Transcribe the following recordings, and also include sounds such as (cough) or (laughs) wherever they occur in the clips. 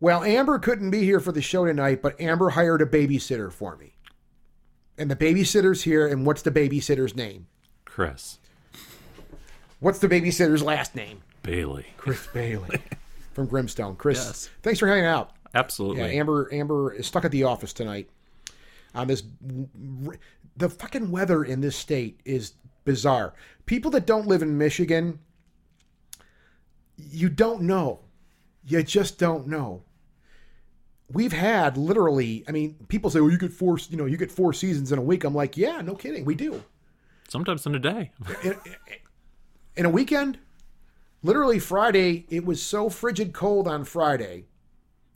Well, Amber couldn't be here for the show tonight, but Amber hired a babysitter for me. And the babysitter's here, and what's the babysitter's name? Chris What's the babysitter's last name? Bailey. Chris (laughs) Bailey from Grimstone. Chris, Yes. thanks for hanging out. Absolutely. Yeah, Amber Amber is stuck at the office tonight. On this, the fucking weather in this state is bizarre. People that don't live in Michigan, you don't know. You just don't know. We've had literally. I mean, people say, "Well, you get four. You know, you get four seasons in a week." I'm like, "Yeah, no kidding, we do." Sometimes in a day. (laughs) in a weekend, literally Friday, it was so frigid cold on Friday.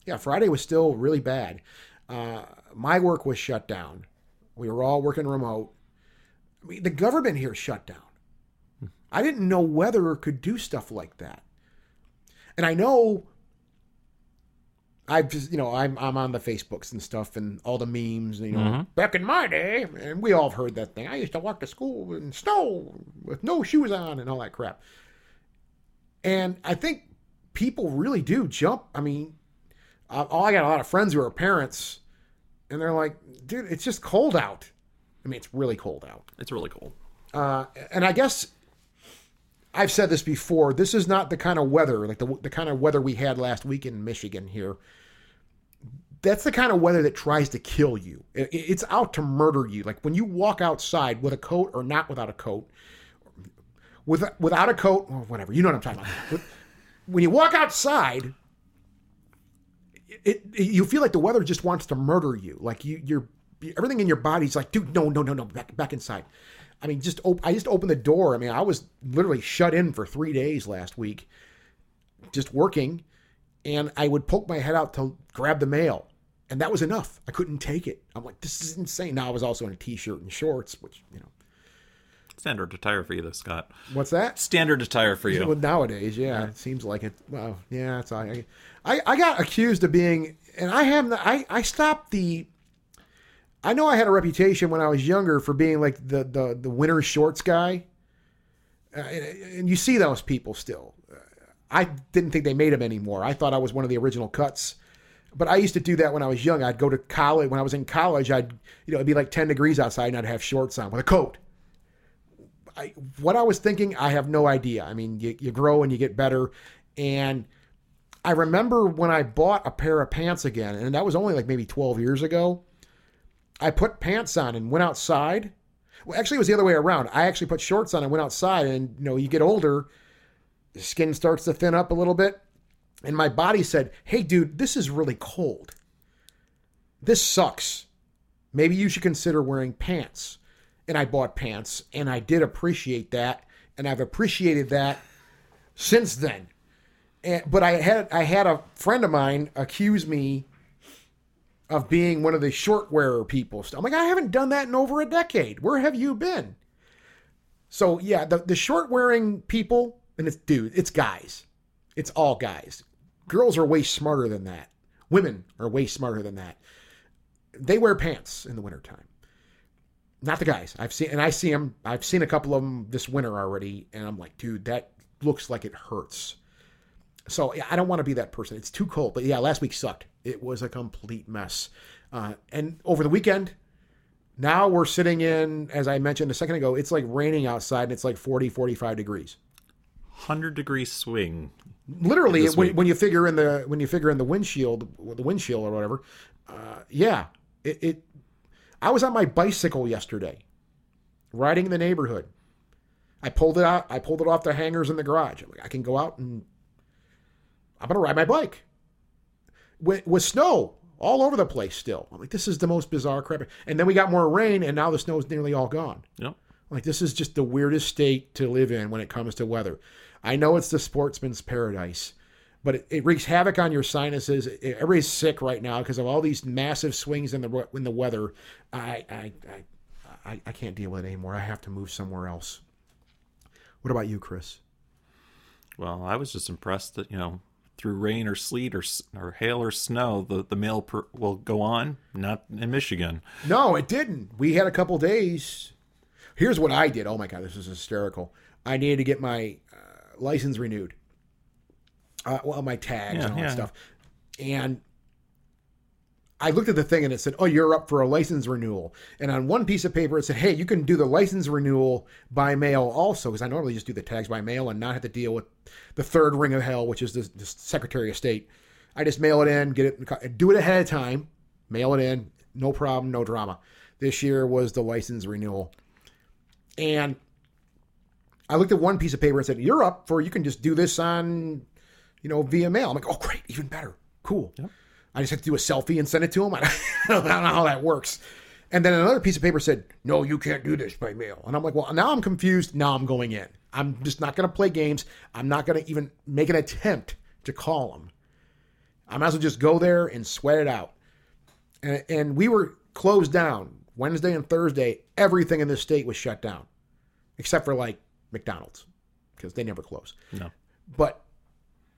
Yeah, Friday was still really bad. Uh, my work was shut down. We were all working remote. I mean, the government here shut down. I didn't know weather could do stuff like that. And I know I've just, you know, I'm, I'm on the Facebooks and stuff and all the memes, you know, back in my day, and we all have heard that thing. I used to walk to school in snow with no shoes on and all that crap. And I think people really do jump. I mean, uh, I got a lot of friends who are parents, and they're like, dude, it's just cold out. I mean, it's really cold out. It's really cold. Uh, and I guess I've said this before. This is not the kind of weather, like the, the kind of weather we had last week in Michigan here. That's the kind of weather that tries to kill you. It's out to murder you. Like when you walk outside with a coat or not without a coat, with without a coat or whatever. You know what I'm talking about. When you walk outside, it, it you feel like the weather just wants to murder you. Like you, you're everything in your body's like, dude, no, no, no, no, back back inside. I mean, just op- I just opened the door. I mean, I was literally shut in for three days last week, just working, and I would poke my head out to grab the mail, and that was enough. I couldn't take it. I'm like, this is insane. Now I was also in a t-shirt and shorts, which you know, Standard attire for you, though, Scott. what's that? Standard attire for you. (laughs) Well, nowadays, yeah, it seems like it. Well, yeah, it's I, I, I got accused of being, and I have, I, I stopped the. I know I had a reputation when I was younger for being like the the the winter shorts guy, uh, and, and you see those people still. Uh, I didn't think they made them anymore. I thought I was one of the original cuts. But I used to do that when I was young. I'd go to college. When I was in college, I'd you know it'd be like ten degrees outside, and I'd have shorts on with a coat. I, what I was thinking, I have no idea. I mean, you, you grow and you get better. And I remember when I bought a pair of pants again, and that was only like maybe 12 years ago. I put pants on and went outside. Well, actually, it was the other way around. I actually put shorts on and went outside. And, you know, you get older, the skin starts to thin up a little bit. And my body said, hey, dude, this is really cold. This sucks. Maybe you should consider wearing pants and I bought pants, and I did appreciate that, and I've appreciated that since then. And, but I had I had a friend of mine accuse me of being one of the short wearer people. I'm like, I haven't done that in over a decade. Where have you been? So yeah, the the short wearing people, and it's dude, it's guys, it's all guys. Girls are way smarter than that. Women are way smarter than that. They wear pants in the wintertime not the guys. I've seen, and I see them. I've seen a couple of them this winter already, and I'm like, dude, that looks like it hurts. So yeah, I don't want to be that person. It's too cold. But yeah, last week sucked. It was a complete mess. Uh, and over the weekend, now we're sitting in, as I mentioned a second ago, it's like raining outside, and it's like 40, 45 degrees. 100 degree swing. Literally, when, when you figure in the when you figure in the windshield, the windshield or whatever, uh, yeah, it, it I was on my bicycle yesterday, riding in the neighborhood. I pulled it out. I pulled it off the hangers in the garage. I'm like, I can go out and I'm gonna ride my bike. With, with snow all over the place still. I'm like, this is the most bizarre crap. And then we got more rain, and now the snow's nearly all gone. Yep. Like this is just the weirdest state to live in when it comes to weather. I know it's the sportsman's paradise, but it, it wreaks havoc on your sinuses. Everybody's sick right now because of all these massive swings in the in the weather. I I, I I I can't deal with it anymore. I have to move somewhere else. What about you, Chris? Well, I was just impressed that, you know, through rain or sleet or, or hail or snow, the, the mail per, will go on. Not in Michigan. No, it didn't. We had a couple days. Here's what I did. Oh my god, this is hysterical. I needed to get my uh, license renewed. Uh, well, my tags Yeah, and all yeah. that stuff. And I looked at the thing and it said, "Oh, you're up for a license renewal." And on one piece of paper it said, "Hey, you can do the license renewal by mail also," because I normally just do the tags by mail and not have to deal with the third ring of hell, which is the, the Secretary of State. I just mail it in, get it, do it ahead of time, mail it in, no problem, no drama. This year was the license renewal, and I looked at one piece of paper and said, "You're up for. You can just do this on, you know, via mail." I'm like, "Oh, great, even better, cool." Yep. I just have to do a selfie and send it to him. (laughs) I don't know how that works. And then another piece of paper said, "No, you can't do this by mail." And I'm like, "Well, now I'm confused. Now I'm going in. I'm just not going to play games. I'm not going to even make an attempt to call him. I might as well just go there and sweat it out." And, and we were closed down Wednesday and Thursday. Everything in this state was shut down, except for like McDonald's, because they never close. No. But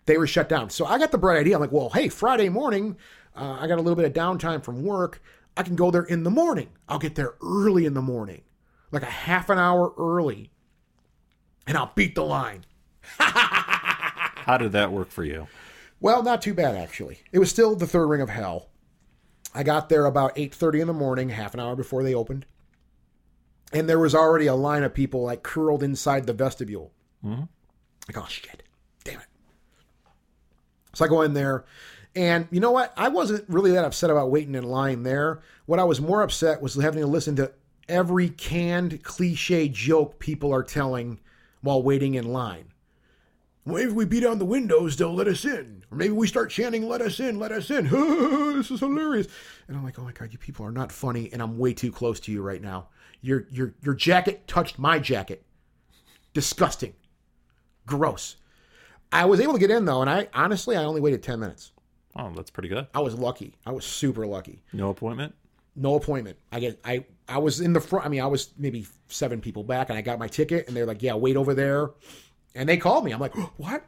they were shut down. So I got the bright idea. I'm like, well, hey, Friday morning, uh, I got a little bit of downtime from work. I can go there in the morning. I'll get there early in the morning, like a half an hour early, and I'll beat the line. (laughs) How did that work for you? Well, not too bad actually. It was still the third ring of hell. I got there about 8:30 in the morning, half an hour before they opened. And there was already a line of people like curled inside the vestibule. Mm-hmm. Like, oh shit, damn it. So I go in there, and you know what? I wasn't really that upset about waiting in line there. What I was more upset was having to listen to every canned cliche joke people are telling while waiting in line. Well, if we beat on the windows, they'll let us in. Or maybe we start chanting, let us in, let us in. (laughs) this is hilarious. And I'm like, oh my God, you people are not funny, and I'm way too close to you right now. Your your your jacket touched my jacket. Disgusting. Gross. I was able to get in though, and I honestly I only waited ten minutes. Oh, that's pretty good. I was lucky. I was super lucky. No appointment? No appointment. I get I I was in the front. I mean, I was maybe seven people back, and I got my ticket, and they're like, "Yeah, wait over there." And they called me. I'm like, (gasps) "What?"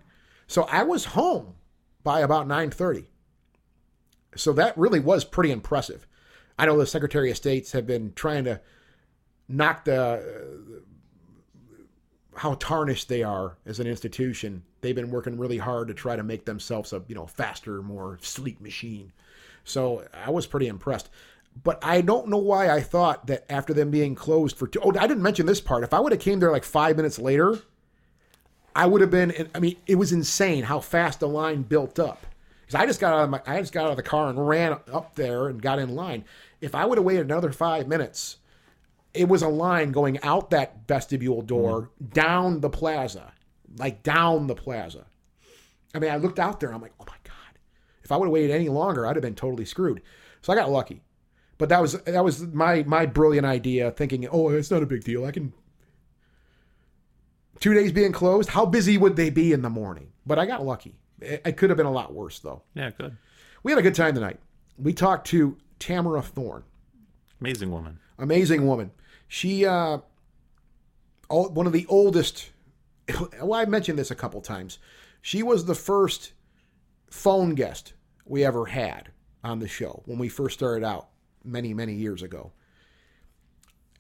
So I was home by about nine thirty. So that really was pretty impressive. I know the Secretary of States have been trying to knock the uh, how tarnished they are as an institution. They've been working really hard to try to make themselves a you know faster, more sleek machine. So I was pretty impressed. But I don't know why I thought that after them being closed for two, oh, I didn't mention this part. If I would have came there like five minutes later, I would have been. I mean, it was insane how fast the line built up. Because I just got out of my, I just got out of the car and ran up there and got in line. If I would have waited another five minutes, it was a line going out that vestibule door, mm-hmm. down the plaza, like down the plaza. I mean, I looked out there. I'm like, oh my god! If I would have waited any longer, I'd have been totally screwed. So I got lucky. But that was that was my my brilliant idea, thinking, oh, it's not a big deal. I can. Two days being closed, how busy would they be in the morning? But I got lucky. It, it could have been a lot worse, though. Yeah, good. We had a good time tonight. We talked to Tamara Thorne. Amazing woman. Amazing woman. She, uh, one of the oldest. (laughs) Well, I mentioned this a couple times. She was the first phone guest we ever had on the show when we first started out many, many years ago.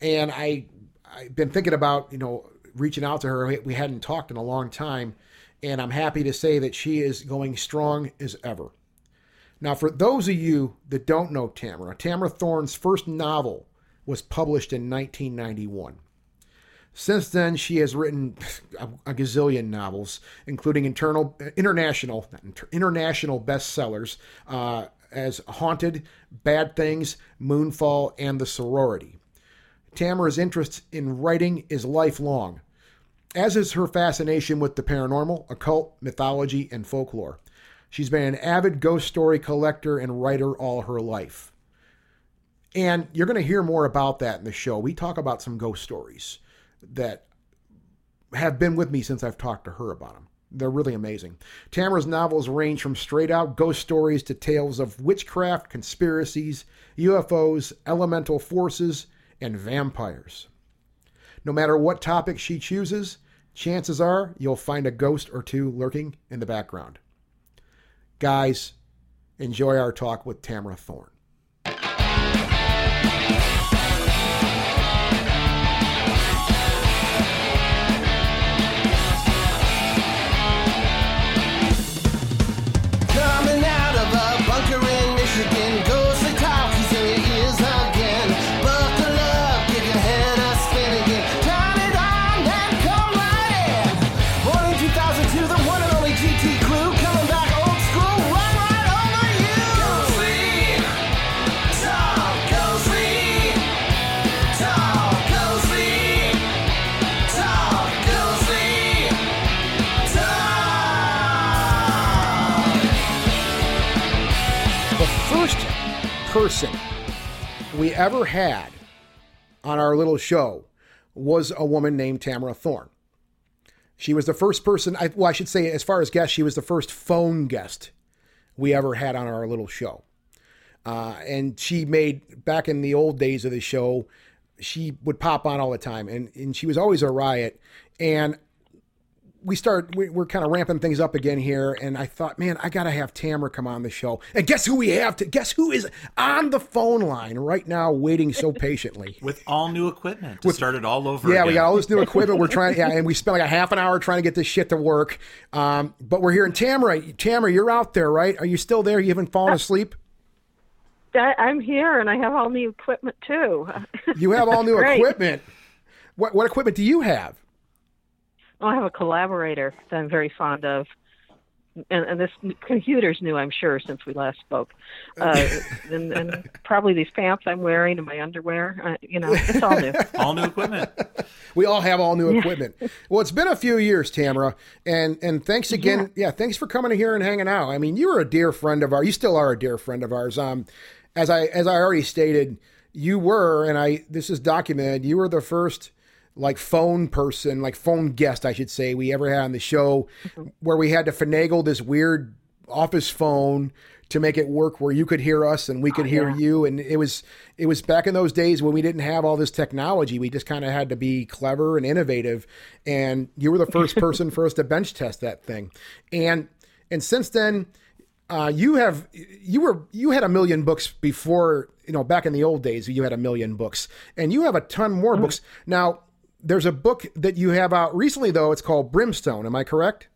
And I, I've been thinking about, you know, reaching out to her. We hadn't talked in a long time. And I'm happy to say that she is going strong as ever. Now, for those of you that don't know Tamara, Tamara Thorne's first novel was published in 1991. Since then, she has written a, gazillion novels, including internal, international, international bestsellers uh, as Haunted, Bad Things, Moonfall, and The Sorority. Tamara's interest in writing is lifelong, as is her fascination with the paranormal, occult, mythology, and folklore. She's been an avid ghost story collector and writer all her life. And you're going to hear more about that in the show. We talk about some ghost stories that have been with me since I've talked to her about them. They're really amazing. Tamara's novels range from straight out ghost stories to tales of witchcraft, conspiracies, UFOs, elemental forces, and vampires. No matter what topic she chooses, chances are you'll find a ghost or two lurking in the background. Guys, enjoy our talk with Tamara Thorne. We ever had on our little show was a woman named Tamara Thorne. She was the first person, I, well, I should say, as far as guest, she was the first phone guest we ever had on our little show. Uh, and she made, back in the old days of the show, she would pop on all the time and, and she was always a riot. And we start we, we're kind of ramping things up again here and i thought man i gotta have tamara come on the show. And guess who we have to guess who is on the phone line right now waiting so patiently? (laughs) With all new equipment to start it all over yeah again. we got all this new (laughs) equipment. We're trying yeah and we spent like a half an hour trying to get this shit to work. Um, but we're here in tamara tamara you're out there right? Are you still there? You haven't fallen asleep? I, I'm here and I have all new equipment too. you have all new (laughs) equipment. What, what equipment do you have Oh, I have a collaborator that I'm very fond of. And, and this computer's new, I'm sure, since we last spoke. Uh, and, and (laughs) probably these pants I'm wearing and my underwear. Uh, you know, it's all new. (laughs) all new equipment. We all have all new equipment. Well, it's been a few years, Tamara, and and thanks again. Yeah. thanks for coming here and hanging out. I mean, you were a dear friend of ours. You still are a dear friend of ours. Um, as I as I already stated, you were, and I this is documented. You were the first like phone person, like phone guest, I should say, we ever had on the show, mm-hmm. where we had to finagle this weird office phone to make it work where you could hear us and we could ah, hear yeah. you. And it was it was back in those days when we didn't have all this technology. We just kind of had to be clever and innovative. And you were the first (laughs) person for us to bench test that thing. And and since then uh, you have you were you had a million books before you know back in the old days you had a million books. And you have a ton more mm-hmm. books. Now there's a book that you have out recently though it's called brimstone am i correct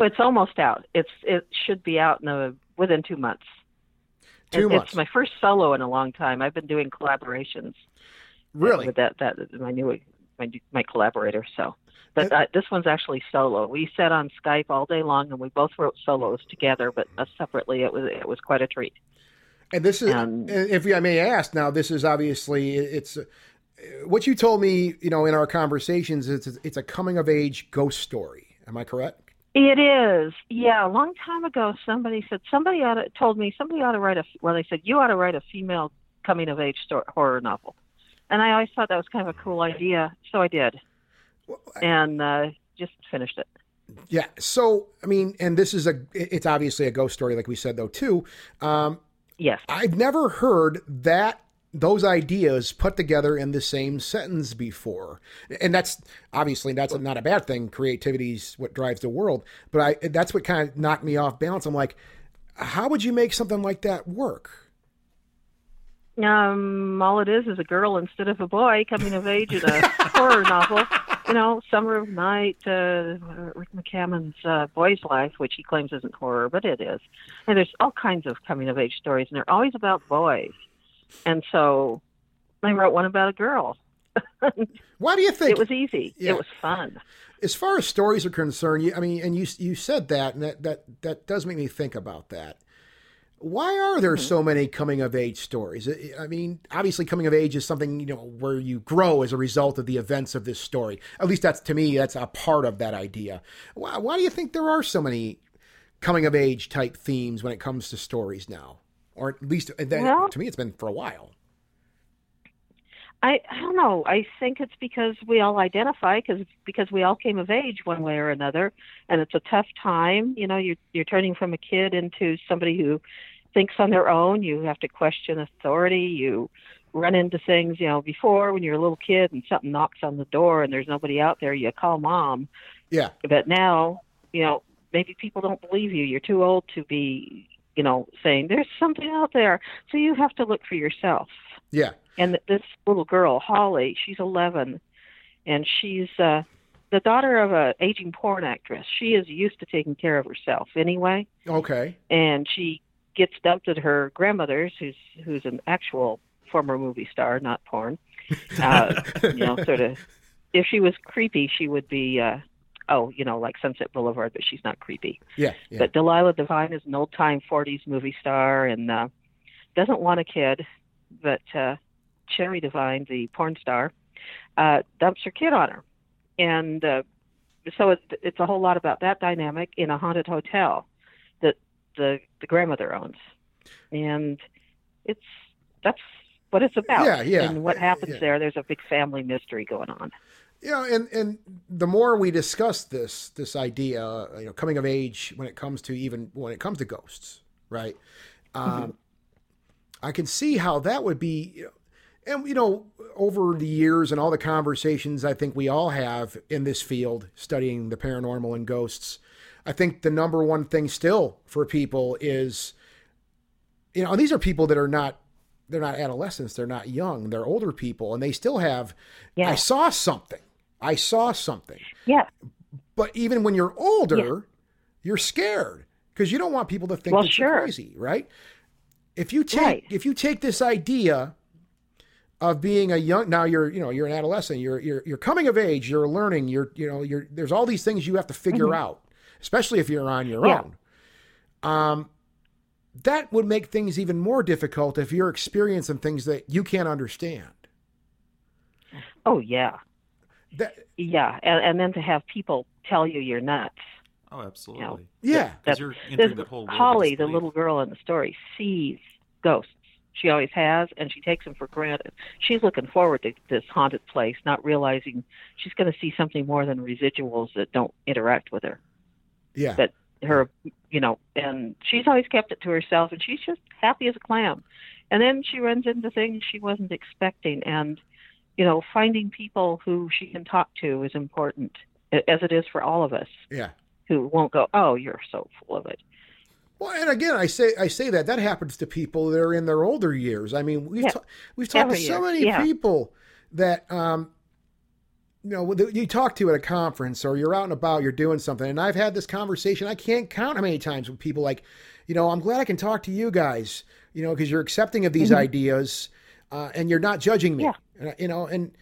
It's almost out. It's it should be out in a, within two months. Two It- months. It's my first solo in a long time. I've been doing collaborations really with that that my new my my collaborator. So, but uh, this one's actually solo. We sat on Skype all day long, and we both wrote solos together, but uh, separately. It was it was quite a treat. And this is, Um, if I may ask, now this is obviously it's what you told me, you know, in our conversations. It's it's a coming of age ghost story. Am I correct? It is, yeah. A long time ago, somebody said somebody ought to, told me somebody ought to write a well. They said you ought to write a female coming of age story, horror novel, and I always thought that was kind of a cool idea. So I did, and uh, just finished it. Yeah. So I mean, and this is a it's obviously a ghost story, like we said though too. Um, Yes, I've never heard that those ideas put together in the same sentence before, and that's obviously that's not a bad thing. Creativity's what drives the world, but I that's what kind of knocked me off balance. I'm like, how would you make something like that work? um, all it is is a girl instead of a boy coming of age in a (laughs) horror novel. You know, Summer of Night, uh, Rick McCammon's uh, Boy's Life, which he claims isn't horror, but it is. And there's all kinds of coming of age stories, and they're always about boys. And so I wrote one about a girl. (laughs) Why do you think It was easy. Yeah. It was fun. as far as stories are concerned, you, I mean, and you you said that, and that that that does make me think about that. Why are there mm-hmm. so many coming of age stories? I I mean, obviously, coming of age is something you know where you grow as a result of the events of this story. At least that's to me, that's a part of that idea. Why, why do you think there are so many coming of age type themes when it comes to stories now, or at least uh, that, Well- to me, it's been for a while. I, I don't know. I think it's because we all identify because because we all came of age one way or another, and it's a tough time. You know, you're you're turning from a kid into somebody who thinks on their own. You have to question authority. You run into things. You know, before when you're a little kid and something knocks on the door and there's nobody out there, you call mom. Yeah, But now, you know, maybe people don't believe you. You're too old to be, you know, saying there's something out there. So you have to look for yourself. Yeah, and this little girl holly she's 11 and she's uh the daughter of a aging porn actress. She is used to taking care of herself anyway. Okay, and she gets dumped at her grandmother's who's who's an actual former movie star not porn. Uh (laughs) you know sort of if she was creepy she would be uh oh you know like sunset boulevard but she's not creepy yeah, yeah, but Delilah Devine is an old time 40s movie star and uh, doesn't want a kid, but uh, Cherry Devine, the porn star, uh, dumps her kid on her. And uh, so it, it's a whole lot about that dynamic in a haunted hotel that the, the grandmother owns. and it's that's what it's about. Yeah, yeah. And what happens Yeah. there? There's a big family mystery going on. You know, and and the more we discuss this this idea, you know, coming of age when it comes to even when it comes to ghosts, right? Um, I can see how that would be, you know, and you know, over the years and all the conversations I think we all have in this field studying the paranormal and ghosts, I think the number one thing still for people is, you know, these are people that are not. They're not adolescents. They're not young. They're older people, and they still have. Yeah. I saw something. I saw something. Yeah. But even when you're older, you're scared because you don't want people to think Well, that you're sure. crazy, right? If you take Right. if you take this idea of being a young now you're you know you're an adolescent you're you're you're coming of age you're learning you're you know you're there's all these things you have to figure out especially if you're on your Mm-hmm. Yeah. own um that would make things even more difficult if you're experiencing things that you can't understand Oh yeah. That Yeah. And, and then to have people tell you you're nuts. Oh, absolutely. yeah Because you're entering This- that whole Holly, the little girl in the story, sees ghosts. She always has, and she takes them for granted. She's looking forward to this haunted place, not realizing she's going to see something more than residuals that don't interact with her. yeah But her, you know, and she's always kept it to herself, and she's just happy as a clam. And then she runs into things she wasn't expecting, and you know, finding people who she can talk to is important, as it is for all of us yeah who won't go, "Oh, you're so full of it." Well, and again, I say I say that that happens to people that are in their older years. I mean, we've Yeah. ta- we've talked to so year. many Yeah. people that um, you know you talk to at a conference or you're out and about, you're doing something, and I've had this conversation. I can't count how many times with people like, you know, I'm glad I can talk to you guys, you know, because you're accepting of these ideas uh, and you're not judging me, Mm-hmm. Yeah. And, you know, and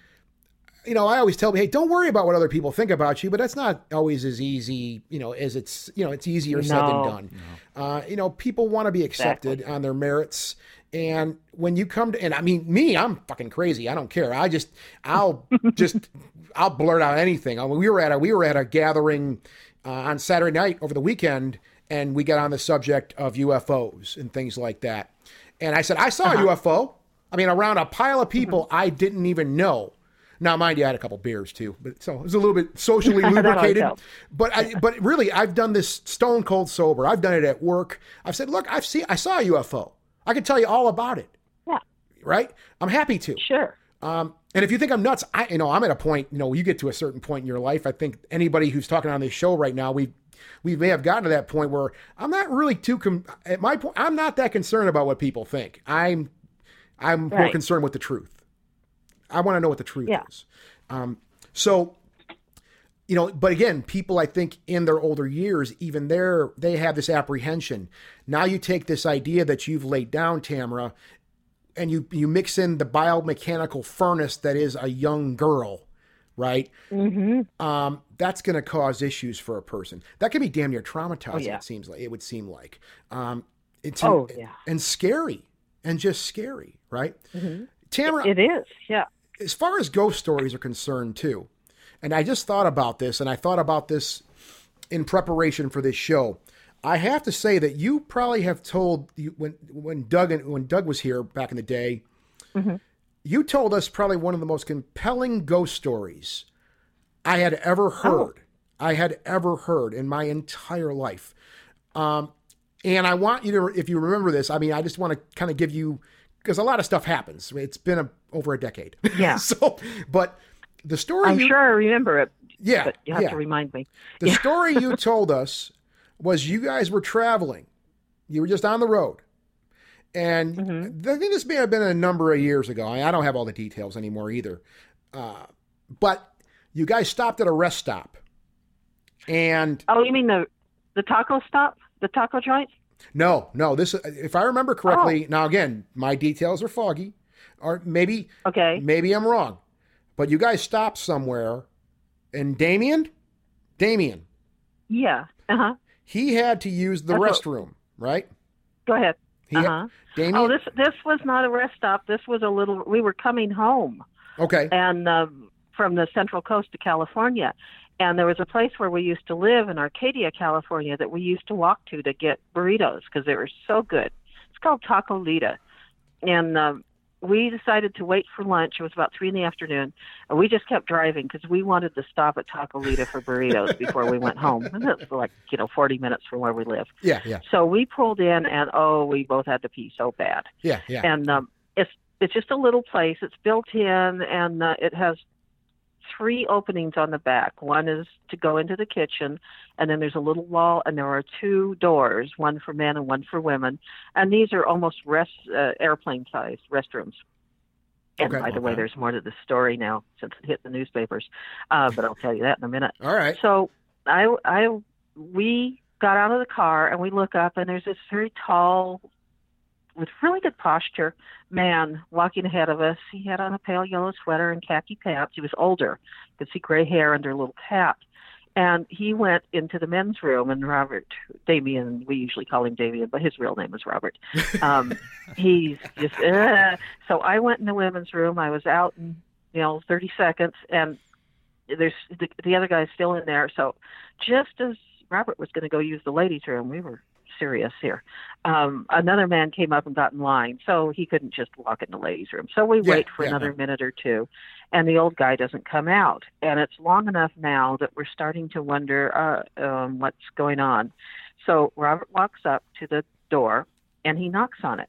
you know, I always tell me, hey, don't worry about what other people think about you, but that's not always as easy, you know, as it's, you know, it's easier said than No. done. Uh, you know, people want to be accepted on their merits. And when you come to, and I mean, me, I'm fucking crazy. I don't care. I just, I'll (laughs) just, I'll blurt out anything. I mean, we were at a, we were at a gathering uh, on Saturday night over the weekend, and we got on the subject of UFOs and things like that. And I said, I saw a UFO. I mean, around a pile of people I didn't even know. Now, mind you, I had a couple beers too, but so it was a little bit socially (laughs) lubricated. But I, but really, I've done this stone cold sober. I've done it at work. I've said, look, I've seen, I saw a UFO. I can tell you all about it. Yeah. Right? I'm happy to. Sure. Um, and if you think I'm nuts, I, you know, I'm at a point. You know, you get to a certain point in your life. I think anybody who's talking on this show right now, we we may have gotten to that point where I'm not really too. Com- at my point, I'm not that concerned about what people think. I'm I'm more concerned with the truth. I want to know what the truth Yeah. is. Um, so, you know, but again, people I think in their older years, even there, they have this apprehension. Now you take this idea that you've laid down, Tamara, and you you mix in the biomechanical furnace that is a young girl, right? hmm Um, that's going to cause issues for a person. That can be damn near traumatizing. Oh, yeah. It seems like it would seem like. Um, it's Oh, yeah. and scary and just scary, right? Tamara, Mm-hmm. It is. Yeah. as far as ghost stories are concerned too and i just thought about this and i thought about this in preparation for this show i have to say that you probably have told you when when doug and when doug was here back in the day you told us probably one of the most compelling ghost stories i had ever heard i had ever heard in my entire life um, and I want you to, if you remember this, I mean, I just want to kind of give you, because a lot of stuff happens. It's been a, over a decade. Yeah. (laughs) so, but the story, I'm you, sure I remember it, yeah, but you have yeah. to remind me. the story you (laughs) told us was you guys were traveling. You were just on the road. And Mm-hmm. I think this may have been a number of years ago. I I don't have all the details anymore either. Uh, but you guys stopped at a rest stop. And Oh, you mean the the taco stop, the taco joint? No, no. This, if I remember Oh. correctly, now again, my details are foggy, or maybe, Okay. maybe I'm wrong. But you guys stopped somewhere, and Damien, Damien, Yeah. Uh huh. he had to use the That's restroom, right? Go ahead. He, Uh huh. Damien. Oh, this this was not a rest stop. This was a little. We were coming home okay, and um, from the Central Coast to California, and there was a place where we used to live in Arcadia, California, that we used to walk to to get burritos because they were so good. It's called Taco Lita, and um, we decided to wait for lunch. It was about three in the afternoon, and we just kept driving because we wanted to stop at Taco Lita for burritos (laughs) before we went home. And it was like you know forty minutes from where we live. Yeah, yeah, So we pulled in, and oh, we both had to pee so bad. yeah, yeah. And um, it's it's just a little place. It's built in, and uh, it has three openings on the back. One is to go into the kitchen, and then there's a little wall, and there are two doors, one for men and one for women. And these are almost rest uh, airplane-sized restrooms. And Okay. by the way, there's more to the story now since it hit the newspapers, uh, but I'll tell you that in a minute. All right. So I, I, we got out of the car and we look up and there's this very tall, with really good posture, man walking ahead of us. He had on a pale yellow sweater and khaki pants. He was older. You could see gray hair under a little cap. And he went into the men's room, and Robert, Damien, we usually call him Damien, but his real name is Robert. Um, (laughs) he's just, uh. so I went in the women's room. I was out in, you know, 30 seconds, and there's the, the other guy's still in there. So just as Robert was going to go use the ladies' room, we were serious here. Um, another man came up and got in line, so he couldn't just walk in the ladies' room. So we Yeah, wait for yeah. another minute or two, and the old guy doesn't come out. And it's long enough now that we're starting to wonder uh, um, what's going on. So Robert walks up to the door and he knocks on it.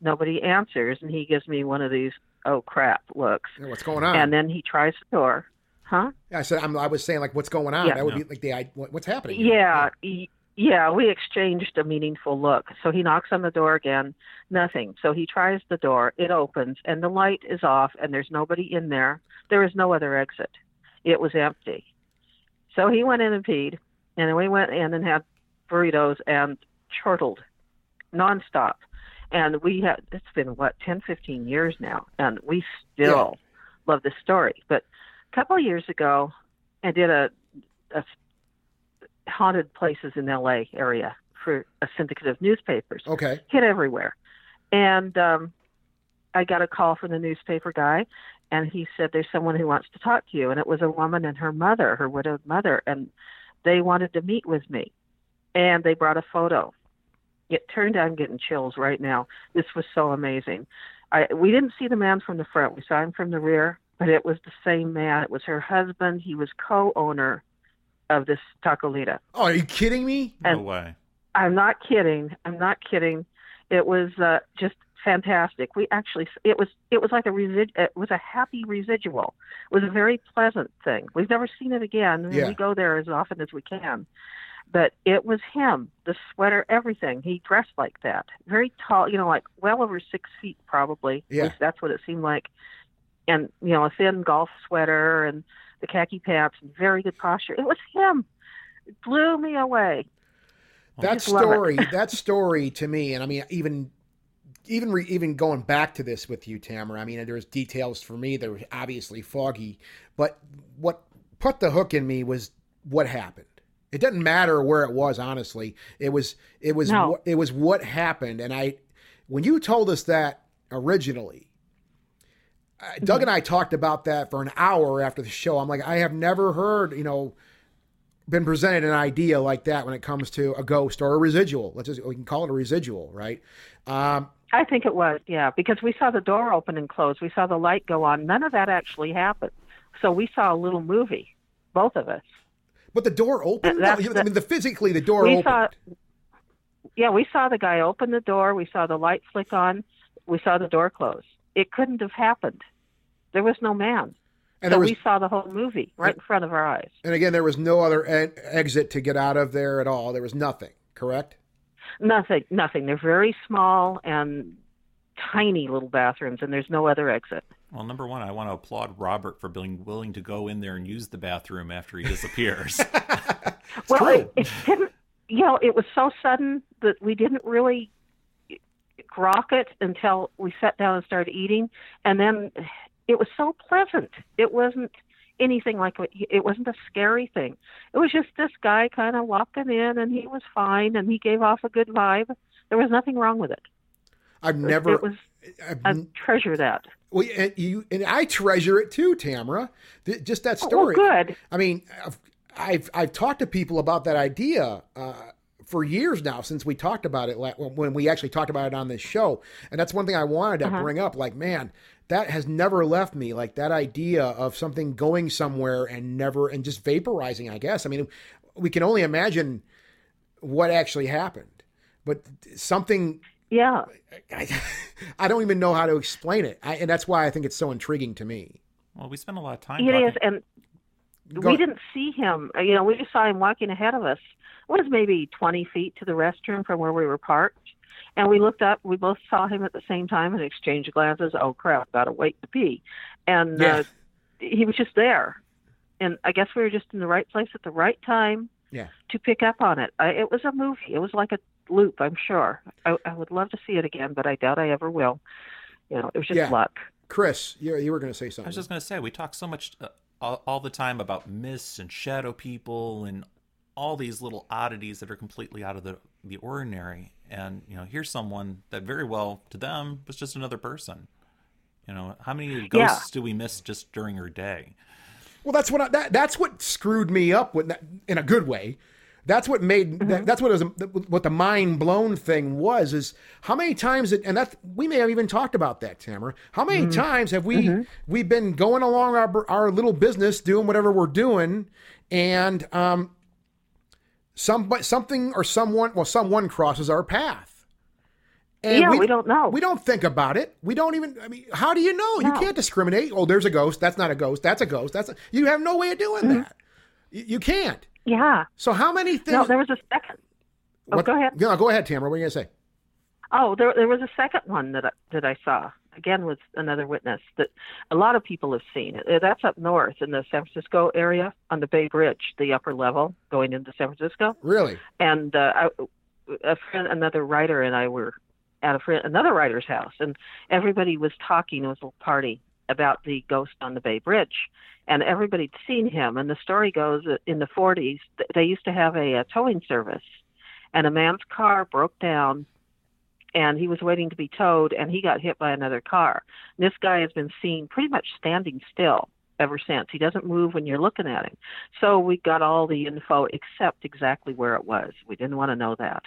Nobody answers, and he gives me one of these oh crap looks. Yeah, What's going on? And then he tries the door. Huh? I said, I'm, I was saying, like, what's going on? Yeah. that would Yeah. be like the I- what's happening. Yeah, y- yeah, we exchanged a meaningful look. So he knocks on the door again, nothing. So he tries the door, it opens, and the light is off, and there's nobody in there. There is no other exit. It was empty. So he went in and peed, and then we went in and had burritos and chortled nonstop. And we had, it's been what, 10, 15 years now, and we still love this story. But a couple of years ago, I did a, a haunted places in LA area for a syndicate of newspapers. Okay. Hit everywhere. And um I got a call from the newspaper guy and he said there's someone who wants to talk to you and it was a woman and her mother, her widowed mother and they wanted to meet with me. And they brought a photo. It turned out I'm getting chills right now. This was so amazing. I we didn't see the man from the front. We saw him from the rear, but it was the same man. It was her husband. He was co-owner of this Tacolita. Oh, are you kidding me? No And- way. I'm not kidding. I'm not kidding. It was uh, just fantastic. We actually it was it was like a resid it was a happy residual. It was a very pleasant thing. We've never seen it again. Yeah. We go there as often as we can. But it was him, the sweater, everything. He dressed like that. Very tall, you know, like well over six feet probably. At Yeah. least that's what it seemed like. And, you know, a thin golf sweater and the khaki pants very good posture. It was him. It blew me away. that just love it. story (laughs) that story to me and i mean even even re, even going back to this with you tamara i mean there's details for me that were obviously foggy but what put the hook in me was what happened it doesn't matter where it was honestly it was it was No. it was what happened and i when you told us that originally Doug and I talked about that for an hour after the show. I'm like, I have never heard, you know, been presented an idea like that when it comes to a ghost or a residual. Let's just we can call it a residual, right? Um, I think it was, yeah, because we saw the door open and close. We saw the light go on. None of that actually happened. So we saw a little movie, both of us. but the door opened. I mean, the physically the door We opened. saw- Yeah, we saw the guy open the door. We saw the light flick on. We saw the door close. It couldn't have happened. There was no man. and so was, we saw the whole movie right in front of our eyes. and again, there was no other e- exit to get out of there at all. There was nothing. Correct. Nothing, nothing. They're very small and tiny little bathrooms, and there's no other exit. Well, number one, I want to applaud Robert for being willing to go in there and use the bathroom after he disappears. (laughs) well, true. It, it didn't. You know, it was so sudden that we didn't really grok it until we sat down and started eating, and then it was so pleasant. It wasn't anything like what- it wasn't a scary thing. It was just this guy kind of walking in, and he was fine, and he gave off a good vibe. There was nothing wrong with it. I've It- never. It was. I've, I treasure that. well, and you and I treasure it too, Tamara. Th- Just that Oh, story. well, good. I mean, I've, I've I've talked to people about that idea uh, for years now since we talked about it when we actually talked about it on this show, and that's one thing I wanted to Uh-huh. bring up. Like, man, that has never left me. Like that idea of something going somewhere and never and just vaporizing. I guess. I mean, we can only imagine what actually happened, but something Yeah. I, (laughs) I don't even know how to explain it, I, and that's why I think it's so intriguing to me. Well, we spent a lot of time. It talking. is, and Go- we didn't see him. You know, we just saw him walking ahead of us. It was maybe 20 feet to the restroom from where we were parked. And we looked up. We both saw him at the same time and exchanged glances. Oh crap! Got to wait to pee. And Yeah. uh, he was just there. And I guess we were just in the right place at the right time Yeah. to pick up on it. I, it was a movie. It was like a loop. I'm sure. I, I would love to see it again, but I doubt I ever will. You know, it was just Yeah. luck. Chris, you, you were going to say something. I was just going to say, we talk so much uh, all, all the time about myths and shadow people and all these little oddities that are completely out of the, the ordinary. And, you know, here's someone that very well to them was just another person. You know, how many ghosts do we miss just during her day? Well, that's what I, that that's what screwed me up with that, in a good way. That's what made that, mm-hmm. that's what was what the mind blown thing was is how many times it, and that we may have even talked about that Tamara. How many mm-hmm. times have we mm-hmm. we've been going along our our little business doing whatever we're doing and um some something or someone well someone crosses our path. And Yeah, we don't know. We don't think about it. We don't even. I mean, how do you know? You can't discriminate. Oh, there's a ghost. That's not a ghost. That's a ghost. That's a, you have no way of doing Mm-hmm. that. You, you can't. Yeah. So how many things? No, there was a second. Oh, what- go ahead. No, go ahead, Tamara. What are you gonna say? Oh, there there was a second one that I, that I saw again with another witness that a lot of people have seen. Uh, That's up north in the San Francisco area on the Bay Bridge, the upper level going into San Francisco. Really? And uh, I, a friend, another writer, and I were at a friend, another writer's house, and everybody was talking. It was a little party about the ghost on the Bay Bridge, and everybody'd seen him. And the story goes that in the 40s, they used to have a, a towing service, and a man's car broke down and he was waiting to be towed and he got hit by another car. And this guy has been seen pretty much standing still ever since. He doesn't move when you're looking at him. So we got all the info except exactly where it was. We didn't want to know that.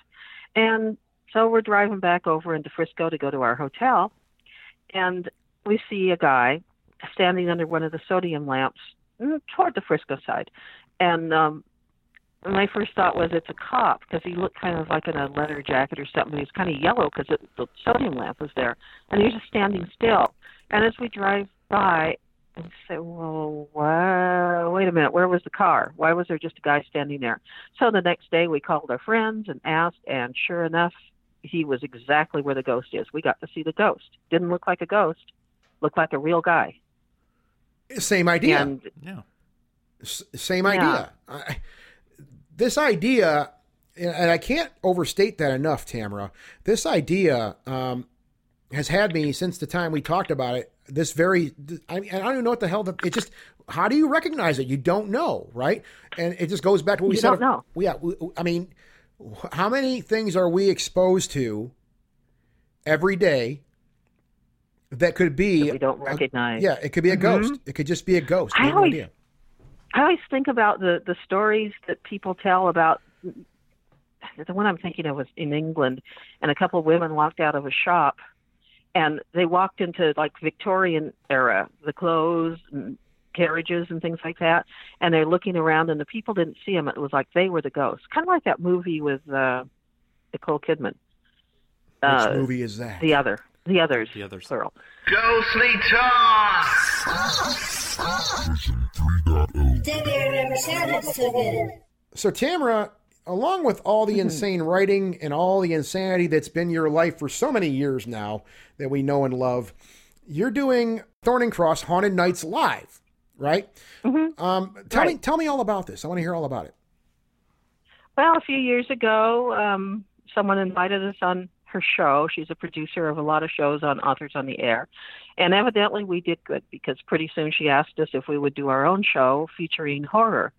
And so we're driving back over into Frisco to go to our hotel and we see a guy standing under one of the sodium lamps mm, toward the Frisco side. And um my first thought was it's a cop because he looked kind of like in a leather jacket or something. He was kind of yellow because the sodium lamp was there, and he was just standing still. And as we drive by, and say, "Well, wow, wait a minute, where was the car? Why was there just a guy standing there?" So the next day we called our friends and asked, and sure enough, he was exactly where the ghost is. We got to see the ghost. Didn't look like a ghost, looked like a real guy. Same idea. And Yeah. S- same Yeah. idea. I, this idea, and I can't overstate that enough, Tamara. This idea um, has had me since the time we talked about it. This very, I, mean, I don't even know what the hell. The, it just, how do you recognize it? You don't know, right? And it just goes back to what we You said. don't know. Yeah, I mean, how many things are we exposed to every day that could be? we don't a- recognize. yeah, it could be a ghost. It could just be a ghost. I We have no always- idea. I always think about the the stories that people tell about. The one I'm thinking of was in England, and a couple of women walked out of a shop, and they walked into like Victorian era, the clothes and carriages and things like that, and they're looking around, and the people didn't see them. It was like they were the ghosts, kind of like that movie with uh, Nicole Kidman. Which Uh, movie is that? The other, the others, The others. plural. Ghostly Talk! Debbie never sounded so. Tamara, along with all the insane writing and all the insanity that's been your life for so many years now that we know and love, you're doing Thorne and Cross Haunted Nights live, right? Um, tell me, tell me all about this. I want to hear all about it. Well, a few years ago, um, someone invited us on her show. She's a producer of a lot of shows on Authors on the Air. And evidently, we did good because pretty soon she asked us if we would do our own show featuring horror.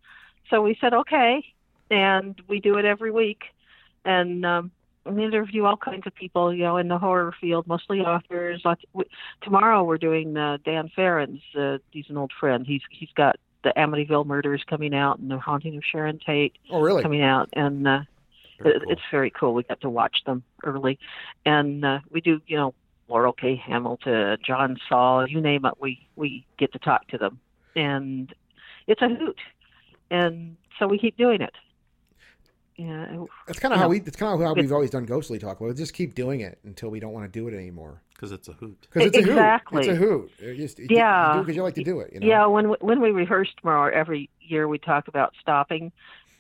So we said, okay. And we do it every week. And um, we interview all kinds of people, you know, in the horror field, mostly authors. Lots, we, tomorrow we're doing uh, Dan Farrands. Uh, he's an old friend. He's he's got the Amityville Murders coming out and the Haunting of Sharon Tate Oh, really? coming out, and uh, Very cool. It's very cool. We got to watch them early, and uh, we do, you know, Laurell K. Hamilton, John Saul, you name it. We we get to talk to them, and it's a hoot. And so we keep doing it. Yeah, That's kind of how know, we. That's kind of how we've always done ghostly talk. We'll just keep doing it until we don't want to do it anymore. because it's a hoot. Because it's a Exactly. hoot. It's a hoot. It just, you Yeah. do because you like to do it. You know? Yeah, when we- when we rehearsed more every year, we talk about stopping,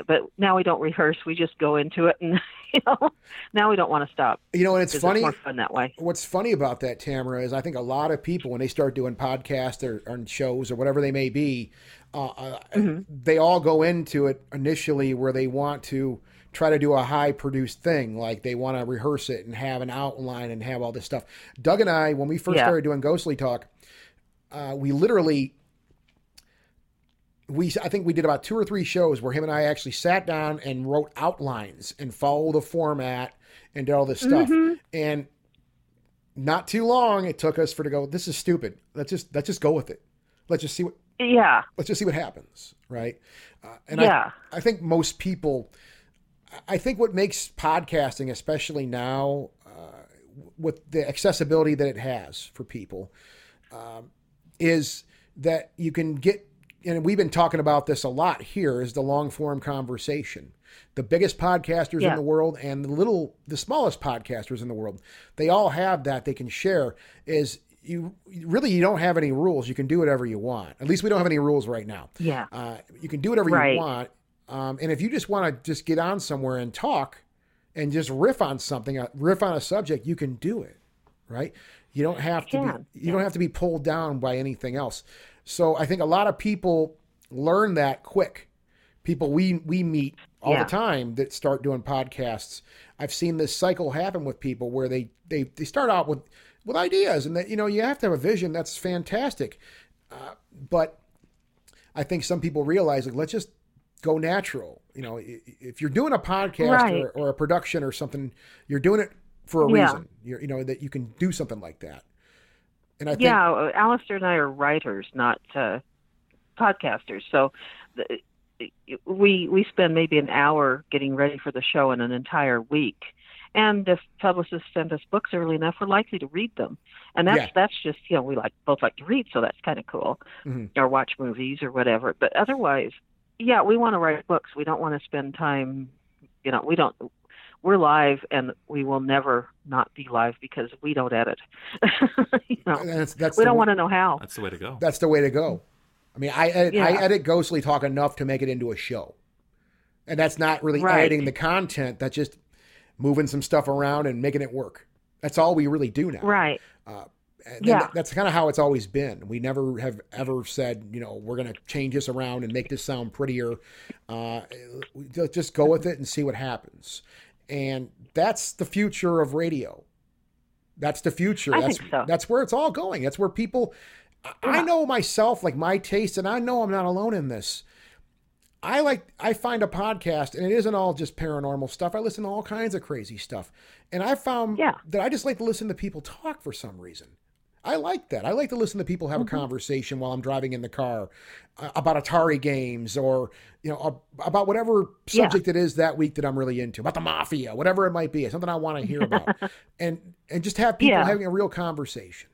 but now we don't rehearse. We just go into it, and (laughs) you know, now we don't want to stop. You know, and it's funny. more fun that way. What's funny about that, Tamara, is I think a lot of people when they start doing podcasts or, or shows or whatever they may be, uh, uh, Mm-hmm. they all go into it initially where they want to try to do a high produced thing, like they want to rehearse it and have an outline and have all this stuff. Doug and I, when we first Yeah. started doing Ghostly Talk, uh, we literally we I think we did about two or three shows where him and I actually sat down and wrote outlines and followed the format and did all this stuff. Mm-hmm. And not too long it took us for to go, this is stupid. Let's just let's just go with it. Let's just see what Yeah, let's just see what happens, right? Uh, and Yeah. I, I think most people, I think what makes podcasting, especially now, uh, with the accessibility that it has for people, um, is that you can get. And we've been talking about this a lot here. Is the long form conversation. The biggest podcasters in the world and the little, the smallest podcasters in the world, they all have that they can share. Is you really you don't have any rules. You can do whatever you want. At least we don't have any rules right now. yeah, Uh, you can do whatever Right. you want. Um, and if you just want to just get on somewhere and talk and just riff on something, uh, riff on a subject, you can do it, right? You don't have to can, be, you don't have to be pulled down by anything else. So I think a lot of people learn that quick. People we we meet all Yeah. the time that start doing podcasts. I've seen this cycle happen with people where they they they start out with with ideas and that you know you have to have a vision. That's fantastic, uh, but I think some people realize like let's just go natural. You know, if you're doing a podcast Right. or, or a production or something, you're doing it for a Yeah. reason. You're, you know that you can do something like that. And I think yeah. uh, Alistair and I are writers, not uh, podcasters. So the, we we spend maybe an hour getting ready for the show in an entire week. And if publicists send us books early enough, we're likely to read them. And that's Yeah. that's just you know we like both like to read, so that's kind of cool, Mhm. or watch movies or whatever. But otherwise, yeah, we want to write books. We don't want to spend time, you know, we don't. We're live, and we will never not be live because we don't edit. (laughs) you know, that's that's we don't want to know how. That's the way to go. that's the way to go. I mean, I edit, I edit Ghostly Talk enough to make it into a show, and that's not really Right. editing the content. That's just moving some stuff around and making it work. That's all we really do now. Right. And Yeah. that's kind of how it's always been. We never have ever said, you know, we're going to change this around and make this sound prettier. Uh, we just go with it and see what happens. And that's the future of radio. That's the future. I that's think so. that's where it's all going. That's where people. I- I know myself, like my taste, and I know I'm not alone in this. I like I find a podcast, and it isn't all just paranormal stuff. I listen to all kinds of crazy stuff, and I found Yeah. that I just like to listen to people talk for some reason. I like that. I like to listen to people have Mm-hmm. a conversation while I'm driving in the car uh, about Atari games or you know ab- about whatever Yeah. subject it is that week that I'm really into, about the mafia, whatever it might be, something I want to hear about, (laughs) and and just have people Yeah. having a real conversation.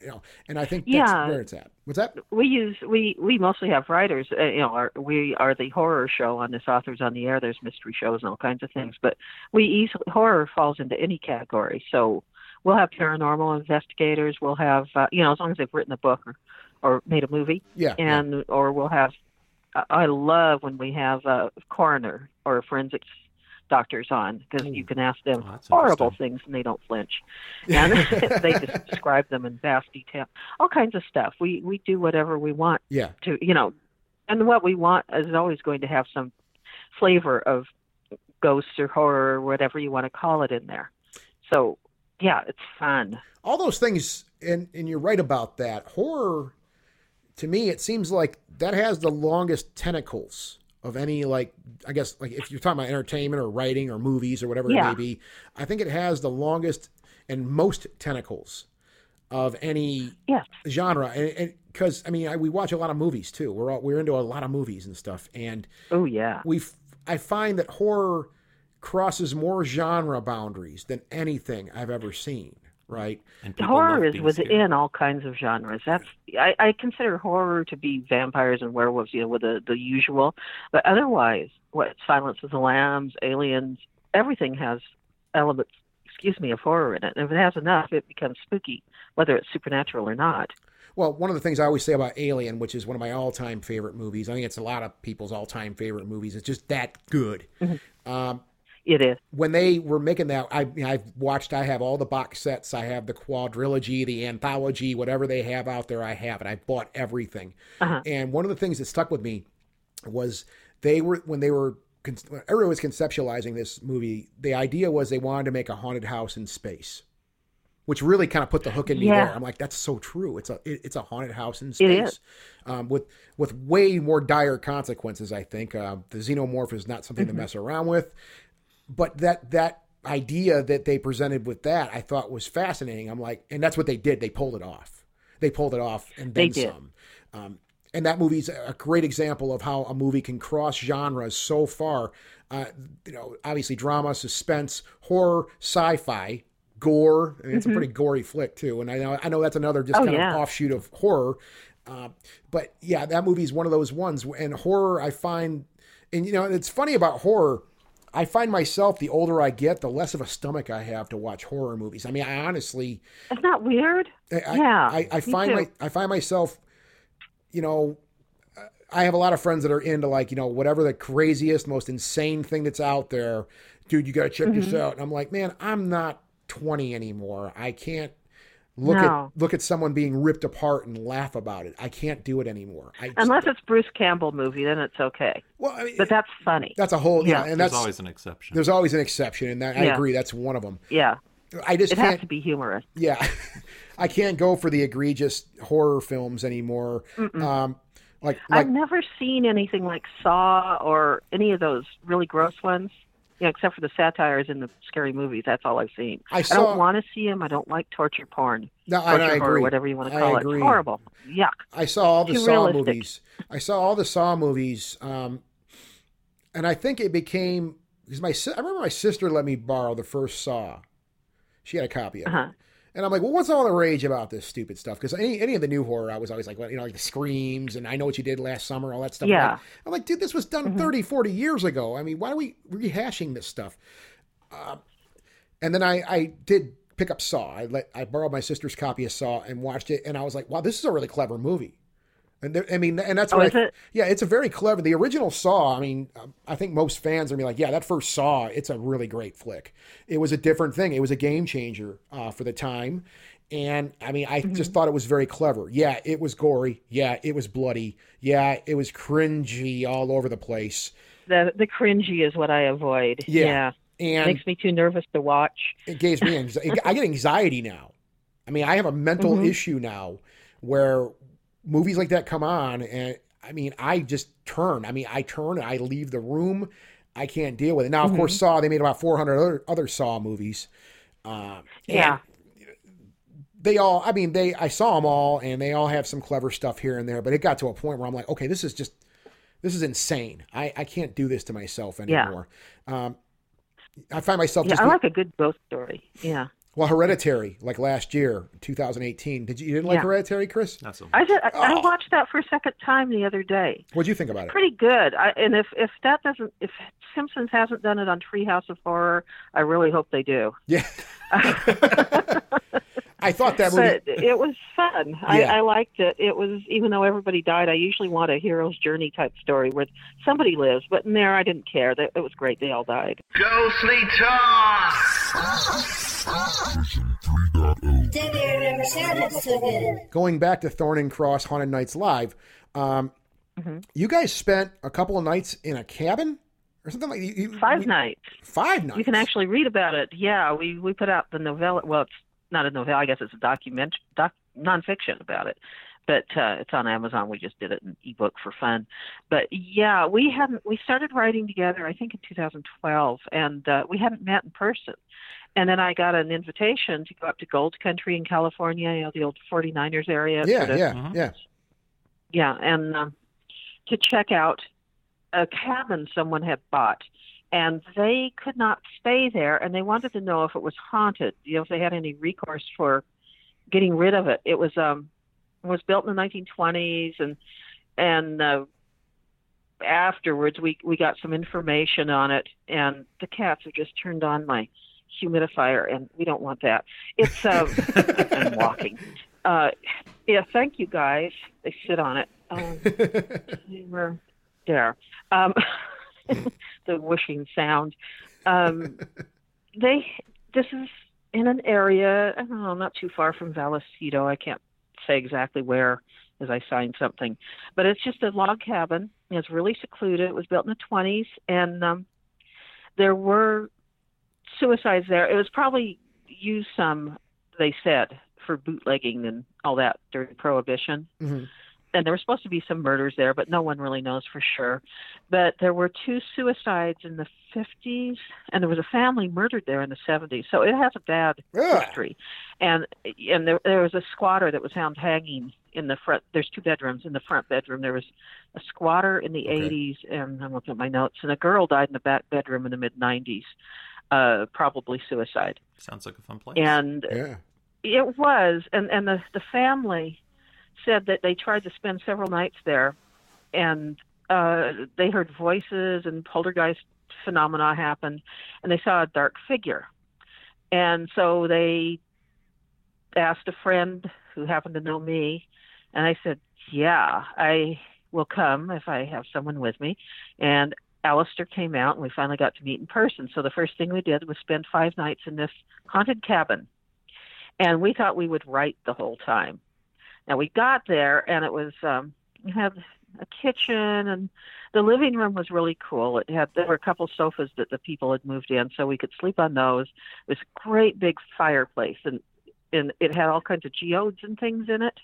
You know, and I think that's Yeah. where it's at. What's that? we use we we mostly have writers uh, you know our, we are the horror show on this authors on the air there's mystery shows and all kinds of things but we easily horror falls into any category so we'll have paranormal investigators. We'll have uh, you know as long as they've written a book or, or made a movie. Yeah. yeah. and or we'll have I- i love when we have a coroner or a forensics doctors on because you can ask them Oh, horrible things and they don't flinch. And (laughs) they just describe them in vast detail. All kinds of stuff. We we do whatever we want Yeah. to you know. And what we want is always going to have some flavor of ghosts or horror or whatever you want to call it in there. So yeah it's fun. All those things and and you're right about that. Horror to me it seems like that has the longest tentacles of any like i guess like if you're talking about entertainment or writing or movies or whatever it may be i think it has the longest and most tentacles of any yes. genre. And because i mean I, we watch a lot of movies too. We're all, we're into a lot of movies and stuff and oh yeah. we I find that horror crosses more genre boundaries than anything I've ever seen. Right? And horror is within scared. all kinds of genres. That's I, I consider horror to be vampires and werewolves, you know, with the the usual. But otherwise, what Silence of the Lambs, Aliens, everything has elements. Excuse me, of horror in it. And if it has enough, it becomes spooky, whether it's supernatural or not. Well, one of the things I always say about Alien, which is one of my all-time favorite movies, I think it's a lot of people's all-time favorite movies. It's just that good. Um, It is. when they were making that, I, I've watched. I have all the box sets. I have the quadrilogy, the anthology, whatever they have out there. I have it. I bought everything. Uh-huh. And one of the things that stuck with me was they were when they were everyone was conceptualizing this movie. The idea was they wanted to make a haunted house in space, which really kind of put the hook in me Yeah. there. I'm like, that's so true. It's a it, it's a haunted house in space, um, with with way more dire consequences. I think uh, the xenomorph is not something Mm-hmm. to mess around with, but that that idea that they presented with that I thought was fascinating. I'm like, and that's what they did. They pulled it off. They pulled it off and They then did. some. Um, and that movie's a great example of how a movie can cross genres so far. Uh, you know, obviously drama, suspense, horror, sci-fi, gore. I mean, it's a pretty gory flick too. And I know I know that's another just Mm-hmm. Oh, kind yeah. of offshoot of horror. Uh, but yeah, that movie is one of those ones. And horror, I find, and you know, it's funny about horror. I find myself the older I get, the less of a stomach I have to watch horror movies. I mean, I honestly, Isn't that weird? I, Yeah, I, I find my, I find myself, you know, I have a lot of friends that are into like, you know, whatever the craziest, most insane thing that's out there. Dude, you got to check this Mm-hmm. out. And I'm like, man, I'm not 20 anymore. I can't look No. at look at someone being ripped apart and laugh about it. I can't do it anymore. I just- Unless it's Bruce Campbell movie, then it's okay. well, I mean, But that's funny. that's a whole yeah, Yeah. and There's that's always an exception. there's always an exception, and that, I agree. That's one of them. Yeah, I just it has can't. to be humorous. yeah (laughs) i can't go for the egregious horror films anymore um like like I've never seen anything like Saw or any of those really gross ones. Know, except for the satires in the scary movies. That's all I've seen. I I don't want to see them. I don't like torture porn. no Torture I horror, agree whatever you want to I call it. It's horrible. Yuck. i saw all the Too saw realistic. movies i saw all the saw movies um and i think it became because my i remember my sister let me borrow the first saw she had a copy of it Uh-huh. And I'm like, well, what's all the rage about this stupid stuff? Because any, any of the new horror, I was always like, well, you know, like the screams and I know what you did last summer, all that stuff. I'm Yeah. like- I'm like, dude, this was done 30, 40 years ago. I mean, why are we rehashing this stuff? Uh, and then I, I did pick up Saw. I let I borrowed my sister's copy of Saw and watched it, and I was like, wow, this is a really clever movie. And there, I mean, and that's Oh, what I, it? yeah, it's a very clever. The original Saw. I mean, I think most fans are gonna be like, yeah, that first Saw, it's a really great flick. It was a different thing. It was a game changer uh, for the time, and I mean, I Mm-hmm. just thought it was very clever. Yeah, it was gory. Yeah, it was bloody. Yeah, it was cringy all over the place. The the cringy is what I avoid. Yeah. yeah. And Makes me too nervous to watch. it gives me anxiety. I get anxiety now. I mean, I have a mental Mm-hmm. issue now where movies like that come on, and I mean, I just turn. I mean, I turn and I leave the room. I can't deal with it. Now, of course, Mm-hmm. Saw they made about 400 other, other Saw movies. Um, Yeah. they all. I mean, they. I saw them all, and they all have some clever stuff here and there. But it got to a point where I'm like, okay, this is just. This is insane. I, I can't do this to myself Yeah. anymore. Um, I find myself Yeah, I like a good ghost story. Yeah. Well, Hereditary, like last year, 2018. Did you, you didn't like Yeah. Hereditary, Chris? Not so. Much. I, I Oh. watched that for a second time the other day. What'd you think about it? Pretty good. I, and if if that doesn't, if Simpsons hasn't done it on Treehouse of Horror, I really hope they do. Yeah. (laughs) I thought that movie. But it was fun. I, Yeah. I liked it. It was even though everybody died. I usually want a hero's journey type story where somebody lives, but in there I didn't care. That it was great. They all died. Ghostly Talk! (laughs) Then they never sounded so good. going back to Thorne and Cross Haunted Nights Live, um, Mm-hmm. you guys spent a couple of nights in a cabin or something like you, you- Five we- nights. Five nights. You can actually read about it. Yeah, we we put out the novella. Well, it's not a novella. I guess it's a document doc nonfiction about it. But uh, it's on Amazon. We just did it in ebook for fun. But yeah, we hadn't. We started writing together. I think in 2012, and uh, we hadn't met in person. And then I got an invitation to go up to Gold Country in California, you know, the old 49ers area. Yeah, sort of yeah, Mhm. yeah. yeah, and um, to check out a cabin someone had bought and they could not stay there, and they wanted to know if it was haunted. You know, if they had any recourse for getting rid of it. It was um, it was built in the 1920s, and and uh, afterwards we we got some information on it, and the cats have just turned on my humidifier, and we don't want that. It's uh, (laughs) I'm walking. Uh, yeah, thank you guys. They sit on it. Um, (laughs) they were there. Um, (laughs) the whooshing sound. Um, they. This is in an area. I don't know, not too far from Vallecito. I can't say exactly where, as I signed something, but it's just a log cabin. It's really secluded. It was built in the 20s, and um, there were suicides there. It was probably used some, they said, for bootlegging and all that during Prohibition. Mhm. And there were supposed to be some murders there, but no one really knows for sure. But there were two suicides in the 50s, and there was a family murdered there in the 70s. So it has a bad Ugh. history. And and there, there was a squatter that was found hanging in the front. There's two bedrooms. In the front bedroom, there was a squatter in the Okay. 80s, and I'm looking at my notes, and a girl died in the back bedroom in the mid 90s, uh, probably suicide. Sounds like a fun place. And Yeah. it was, and and the the family said that they tried to spend several nights there, and uh, they heard voices and poltergeist phenomena happened, and they saw a dark figure, and so they asked a friend who happened to know me, and I said, "Yeah, I will come if I have someone with me," and Alistair came out, and we finally got to meet in person. So the first thing we did was spend five nights in this haunted cabin and we thought we would write the whole time. Now we got there, and it was um, had a kitchen, and the living room was really cool. It had there were a couple sofas that the people had moved in, so we could sleep on those. It was a great big fireplace, and and it had all kinds of geodes and things in it,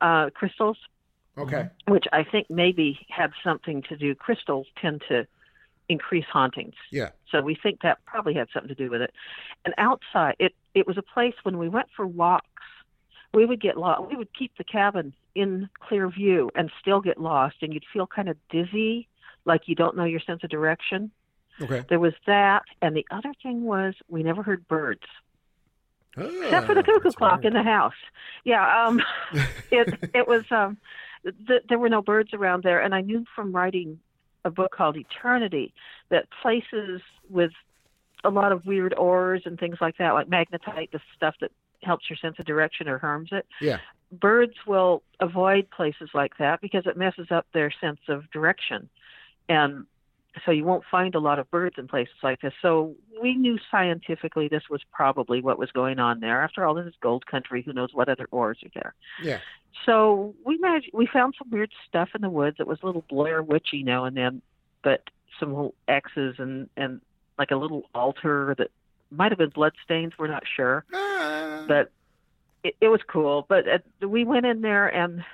uh, crystals Okay. which I think maybe had something to do. Crystals tend to increase hauntings. Yeah. So we think that probably had something to do with it. And outside, it it was a place when we went for walks, we would get lost. We would keep the cabin in clear view and still get lost, and you'd feel kind of dizzy, like you don't know your sense of direction. Okay. There was that, and the other thing was we never heard birds except for the Ah, cuckoo clock weird. in the house. Yeah, um, (laughs) it it was um, th- there were no birds around there, and I knew from writing a book called Eternity that places with a lot of weird ores and things like that, like magnetite, the stuff that helps your sense of direction or harms it. Yeah. Birds will avoid places like that because it messes up their sense of direction, and so you won't find a lot of birds in places like this. So we knew scientifically this was probably what was going on there. After all, this is gold country. Who knows what other ores are there? Yeah. So we managed. We found some weird stuff in the woods. It was a little Blair Witchy now and then, but some little X's and and like a little altar that might have been bloodstains. We're not sure Ah. but it, it was cool. But uh, we went in there, and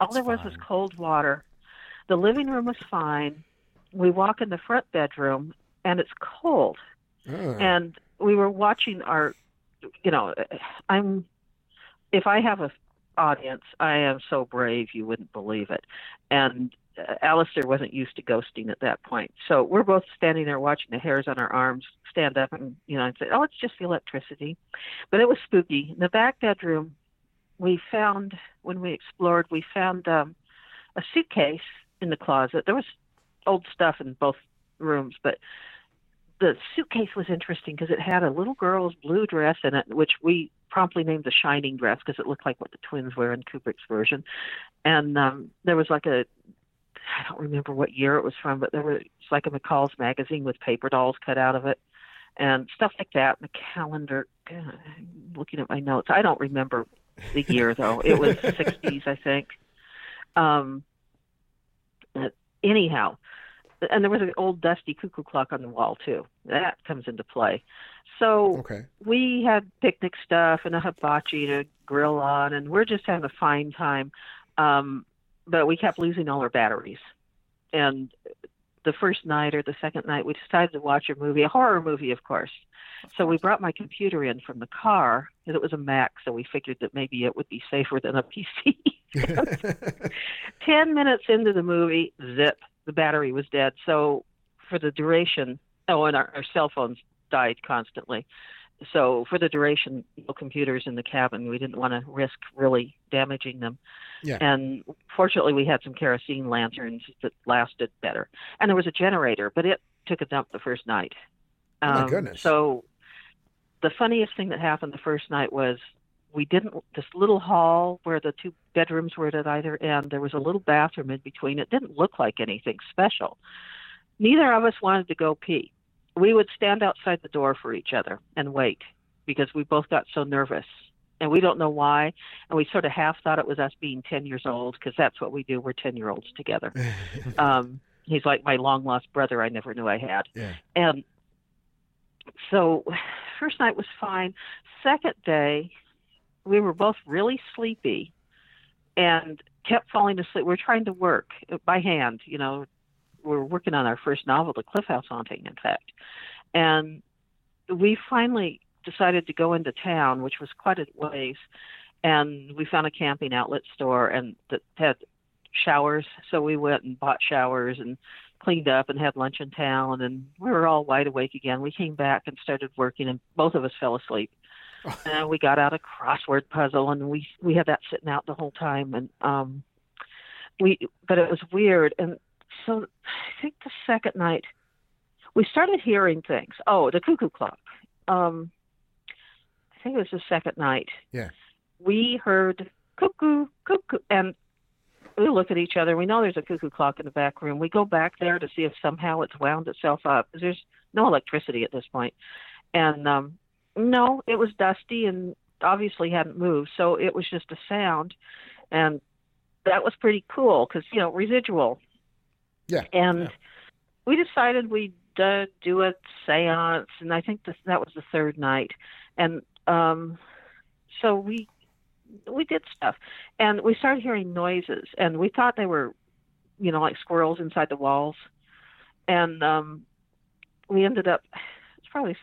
all That's there was was cold water. The living room was fine. We walk in the front bedroom, and it's cold. Ah. And we were watching our, you know, I'm, if I have a audience, I am so brave you wouldn't believe it. And uh, Alistair wasn't used to ghosting at that point. So we're both standing there watching the hairs on our arms stand up and, you know, and say, oh, it's just the electricity. But it was spooky. In the back bedroom, we found, when we explored, we found um, a suitcase in the closet. There was old stuff in both rooms, but the suitcase was interesting because it had a little girl's blue dress in it, which we promptly named the Shining dress because it looked like what the twins wear in Kubrick's version. And um, there was like a, I don't remember what year it was from, but there was like a McCall's magazine with paper dolls cut out of it and stuff like that. And a calendar. God, looking at my notes. I don't remember the year though. It was (laughs) 60s, I think. Um, anyhow, and there was an old dusty cuckoo clock on the wall too. That comes into play. So okay. we had picnic stuff and a hibachi to grill on, and we're just having a fine time. Um, but we kept losing all our batteries. And the first night or the second night, we decided to watch a movie, a horror movie, of course. So we brought my computer in from the car, and it was a Mac, so we figured that maybe it would be safer than a PC. (laughs) (laughs) Ten minutes into the movie, zip, the battery was dead. So for the duration, Oh, and our, our cell phones died constantly. So for the duration, no computers in the cabin. We didn't want to risk really damaging them. Yeah. And fortunately, we had some kerosene lanterns that lasted better. And there was a generator, but it took a dump the first night. Oh, my Um, goodness. So the funniest thing that happened the first night was we didn't this little hall where the two bedrooms were at either end there was a little bathroom in between. It didn't look like anything special. Neither of us wanted to go pee. We would stand outside the door for each other and wait because we both got so nervous. And we don't know why. And we sort of half thought it was us being 10 years old because that's what we do. We're 10 year olds together. (laughs) Um he's like my long lost brother i never knew i had. Yeah. and so (sighs) first night was fine. Second day we were both really sleepy and kept falling asleep We're trying to work by hand you know We're working on our first novel the cliff house haunting in fact. And we finally decided to go into town which was quite a ways and we found a camping outlet store and that had showers. So we went and bought showers and cleaned up and had lunch in town and we were all wide awake again. We came back and started working and both of us fell asleep and (laughs) we got out a crossword puzzle and we we had that sitting out the whole time and um we but it was weird and so i think the second night we started hearing things. Oh the cuckoo clock. Um i think it was the second night. Yeah. we heard cuckoo cuckoo and we look at each other. We know there's a cuckoo clock in the back room. We go back there to see if somehow it's wound itself up. there's no electricity at this point. And um no, it was dusty and obviously hadn't moved, so it was just a sound, and that was pretty cool because you know residual. Yeah. And Yeah. we decided we'd uh, do a séance, and I think this, that was the third night, and um, so we we did stuff, and we started hearing noises, and we thought they were, you know, like squirrels inside the walls, and um, we ended up. It's probably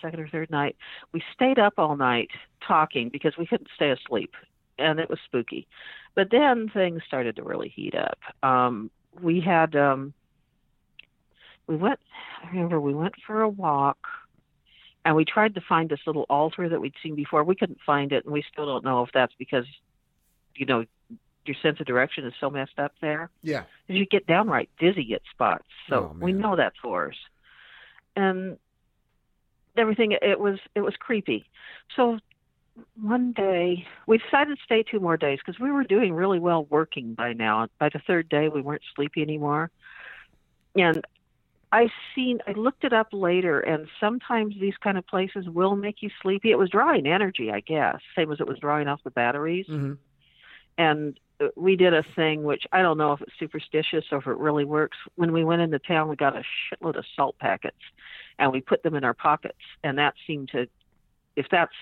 second or third night, we stayed up all night talking because we couldn't stay asleep, and it was spooky. But then things started to really heat up. Um, we had um, we went. I remember we went for a walk, and we tried to find this little altar that we'd seen before. We couldn't find it, and we still don't know if that's because, you know, your sense of direction is so messed up there Yeah. you get downright dizzy at spots. So Oh, we know that's horrors. And everything it was it was creepy. So one day we decided to stay two more days because we were doing really well working by now. By the third day we weren't sleepy anymore. And I seen I looked it up later and sometimes these kind of places will make you sleepy. It was drawing energy, I guess, same as it was drawing off the batteries hmm and we did a thing which I don't know if it's superstitious or if it really works. When we went into town, we got a shitload of salt packets, and we put them in our pockets, and that seemed to, if that's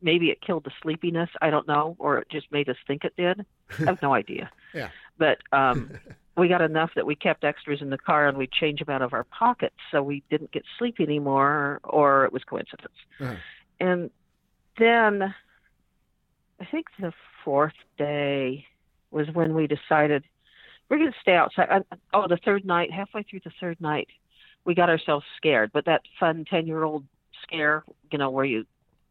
maybe it killed the sleepiness, I don't know, or it just made us think it did. I have no (laughs) idea. Yeah. But um, (laughs) we got enough that we kept extras in the car, and we'd change them out of our pockets, so we didn't get sleepy anymore, or it was coincidence. Uh-huh. And then I think the fourth day was when we decided we're going to stay outside. Uh, oh, the third night, halfway through the third night, we got ourselves scared. But that fun 10 year old scare, you know, where you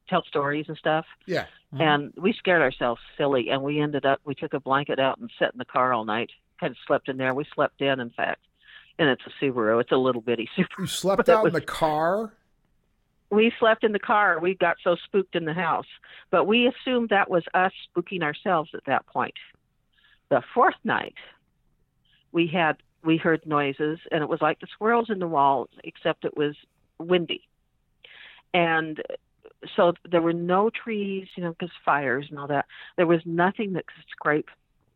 tell stories and stuff. Yeah. Mhm. And we scared ourselves silly. And we ended up, we took a blanket out and sat in the car all night, kind of slept in there. We slept in, in fact. And it's a Subaru. It's a little bitty Subaru. You slept But that out in the car. we slept in the car. We got so spooked in the house, but we assumed that was us spooking ourselves at that point. The fourth night, we had we heard noises, and it was like the squirrels in the wall, except it was windy, and so there were no trees, you know, because fires and all that. There was nothing that could scrape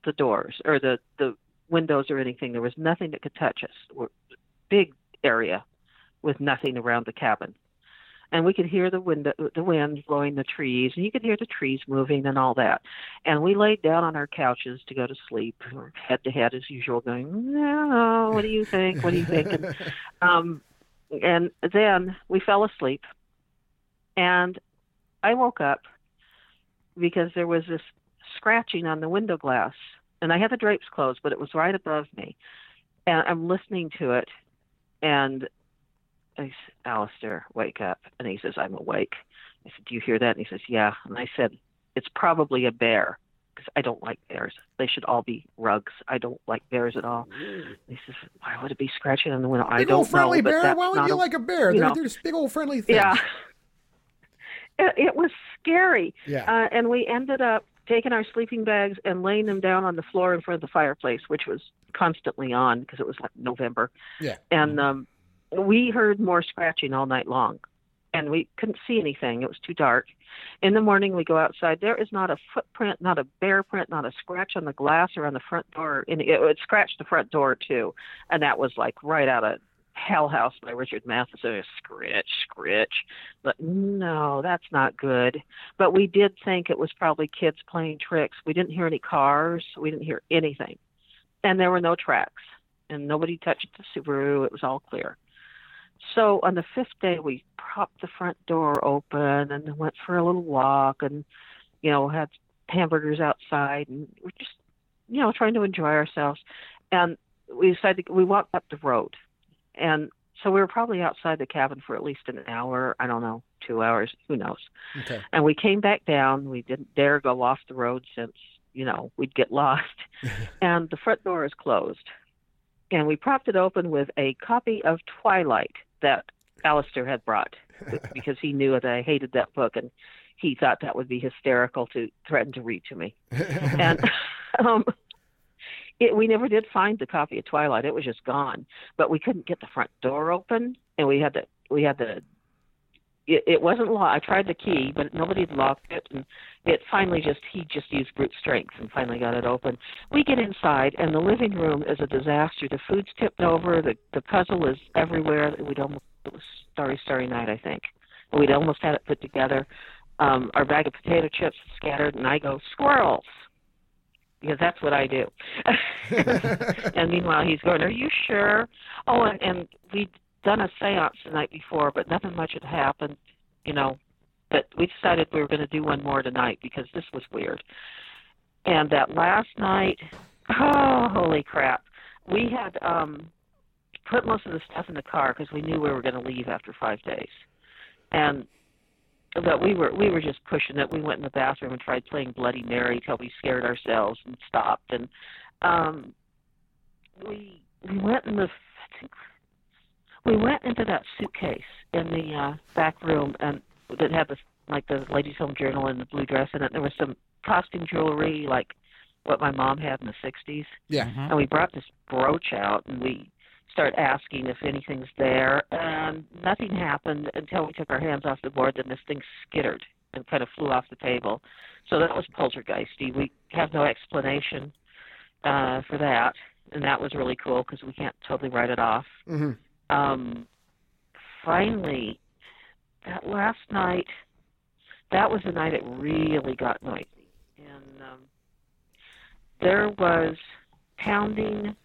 the doors or the the windows or anything. There was nothing that could touch us. We're, big area with nothing around the cabin and we could hear the wind the wind blowing the trees and you could hear the trees moving and all that. And we laid down on our couches to go to sleep head to head as usual going no what do you think? What do you think? And, (laughs) um and then we fell asleep. And i woke up because there was this scratching on the window glass. And i had the drapes closed but it was right above me. And i'm listening to it. And I said, Alistair, wake up. And he says, I'm awake. I said, Do you hear that? And he says, Yeah. And I said, It's probably a bear because I don't like bears. They should all be rugs. I don't like bears at all. And he says, Why would it be scratching on the window? I Big don't old friendly know. bear. Why would you a- like a bear? you They're, know. they're just big old friendly things. Yeah. (laughs) It, it was scary. Yeah. Uh, and we ended up taking our sleeping bags and laying them down on the floor in front of the fireplace, which was constantly on because it was like November. Yeah. And um, we heard more scratching all night long, and we couldn't see anything. It was too dark. In the morning, we go outside. There is not a footprint, not a bear print, not a scratch on the glass or on the front door. And it, it scratched the front door too, and that was like right out of Hell House by Richard Matheson. Scritch, scritch. But no, that's not good. But we did think it was probably kids playing tricks. We didn't hear any cars. We didn't hear anything. And there were no tracks. And nobody touched the Subaru. It was all clear. So on the fifth day, we propped the front door open and went for a little walk and, you know, had hamburgers outside and we're just, you know, trying to enjoy ourselves. And we decided we walked up the road. And so we were probably outside the cabin for at least an hour. I don't know, two hours, who knows. Okay. And we came back down. We didn't dare go off the road since, you know, we'd get lost. (laughs) and the front door is closed. And we propped it open with a copy of Twilight that Alistair had brought (laughs) because he knew that I hated that book and he thought that would be hysterical to threaten to read to me. (laughs) And (laughs) um, it, we never did find the copy of Twilight. It was just gone. But we couldn't get the front door open, and we had to we had to. It, it wasn't locked. I tried the key, but nobody had locked it, and it finally just he just used brute strength and finally got it open. We get inside, and the living room is a disaster. The food's tipped over. The the puzzle is everywhere. We'd almost it was Starry Starry Night, I think. We'd almost had it put together. Um, our bag of potato chips scattered, and I go squirrels because that's what I do. (laughs) (laughs) and meanwhile, he's going, "Are you sure?" Oh, and, and we'd done a séance the night before, but nothing much had happened, you know. But we decided we were going to do one more tonight because this was weird. And that last night, oh, holy crap! We had um put most of the stuff in the car because we knew we were going to leave after five days, and but we were we were just pushing it. We went in the bathroom and tried playing Bloody Mary till we scared ourselves and stopped. And um, we we went in the I think we went into that suitcase in the uh, back room and that had the like the ladies' home journal and the blue dress in it. There was some costume jewelry like what my mom had in the '60s yeah. Mhm. and we brought this brooch out and we start asking if anything's there. And nothing happened until we took our hands off the board then this thing skittered and kind of flew off the table. So that was poltergeisty. We have no explanation uh for that. And that was really cool because we can't totally write it off. Hmm um finally that last night that was the night it really got noisy. And um there was pounding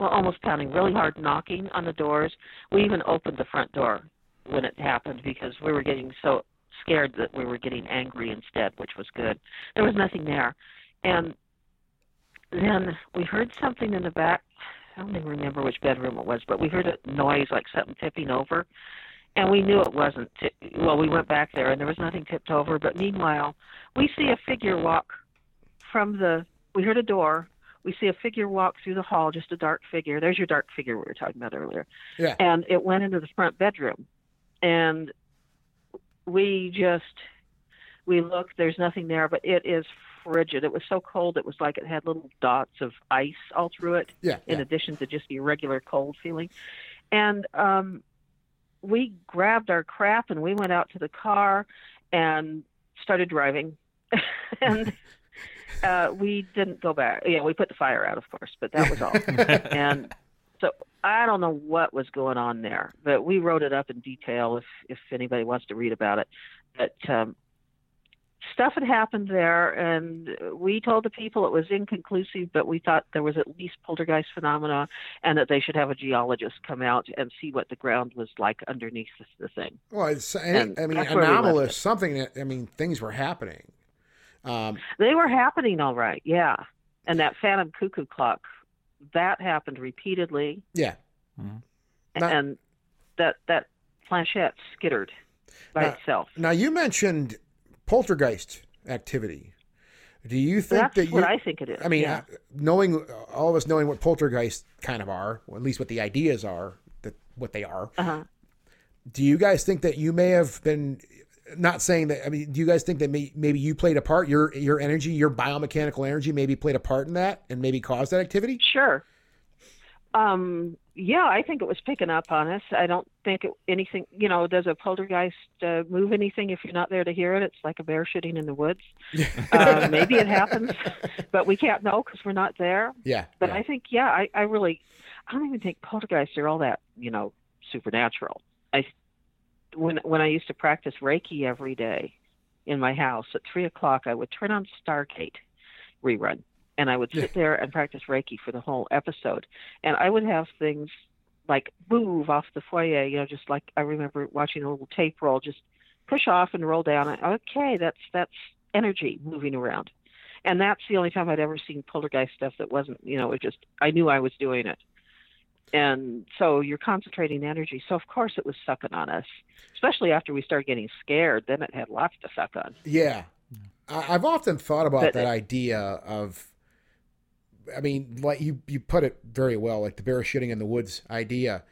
well almost pounding really hard knocking on the doors. We even opened the front door when it happened because we were getting so scared that we were getting angry instead which was good. There was nothing there. And then we heard something in the back I don't even remember which bedroom it was, but we heard a noise like something tipping over, and we knew it wasn't. Ti- well, we went back there, and there was nothing tipped over. But meanwhile, we see a figure walk from the. We heard a door. We see a figure walk through the hall, just a dark figure. There's your dark figure we were talking about earlier. Yeah. And it went into the front bedroom, and we just we looked. There's nothing there, but it is frigid. It was so cold. It was like it had little dots of ice all through it Yeah. in yeah. addition to just the regular cold feeling. And um, we grabbed our crap and we went out to the car and started driving. (laughs) and (laughs) uh, we didn't go back. Yeah, we put the fire out, of course, but that was all. (laughs) and so I don't know what was going on there, but we wrote it up in detail if if anybody wants to read about it. But um, stuff had happened there, and we told the people it was inconclusive, but we thought there was at least poltergeist phenomena, and that they should have a geologist come out and see what the ground was like underneath the, the thing. Well, it's And I mean anomalous. Something that I mean things were happening. Um, They were happening all right, yeah. And that phantom cuckoo clock, that happened repeatedly, yeah. Mhm. Not- and that that planchette skittered by Now- itself. Now you mentioned poltergeist activity. Do you think That's that you? what I think it is. I mean, yeah. uh, knowing all of us knowing what poltergeists kind of are, or at least what the ideas are, that what they are. Uh-huh. Do you guys think that you may have been? Not saying that. I mean, do you guys think that may, maybe you played a part? Your your energy, your biomechanical energy, maybe played a part in that, and maybe caused that activity. Sure. Um, yeah, I think it was picking up on us. I don't think it, anything, you know, does a poltergeist uh, move anything if you're not there to hear it? It's like a bear shooting in the woods. (laughs) uh, maybe it happens, but we can't know because we're not there. Yeah, But yeah. I think, yeah, I, I really, I don't even think poltergeists are all that, you know, supernatural. I, when when I used to practice Reiki every day in my house at three o'clock, I would turn on Stargate rerun, and I would sit there and practice Reiki for the whole episode, and I would have things like move off the foyer, you know, just like I remember watching a little tape roll, just push off and roll down. And, okay, that's that's energy moving around and that's the only time I'd ever seen poltergeist stuff that wasn't, you know, it just I knew I was doing it. And so you're concentrating energy. So of course it was sucking on us, especially after we started getting scared. Then it had lots to suck on. Yeah, I- I've often thought about But- that idea of. I mean, like you you put it very well, like the bear shitting in the woods idea.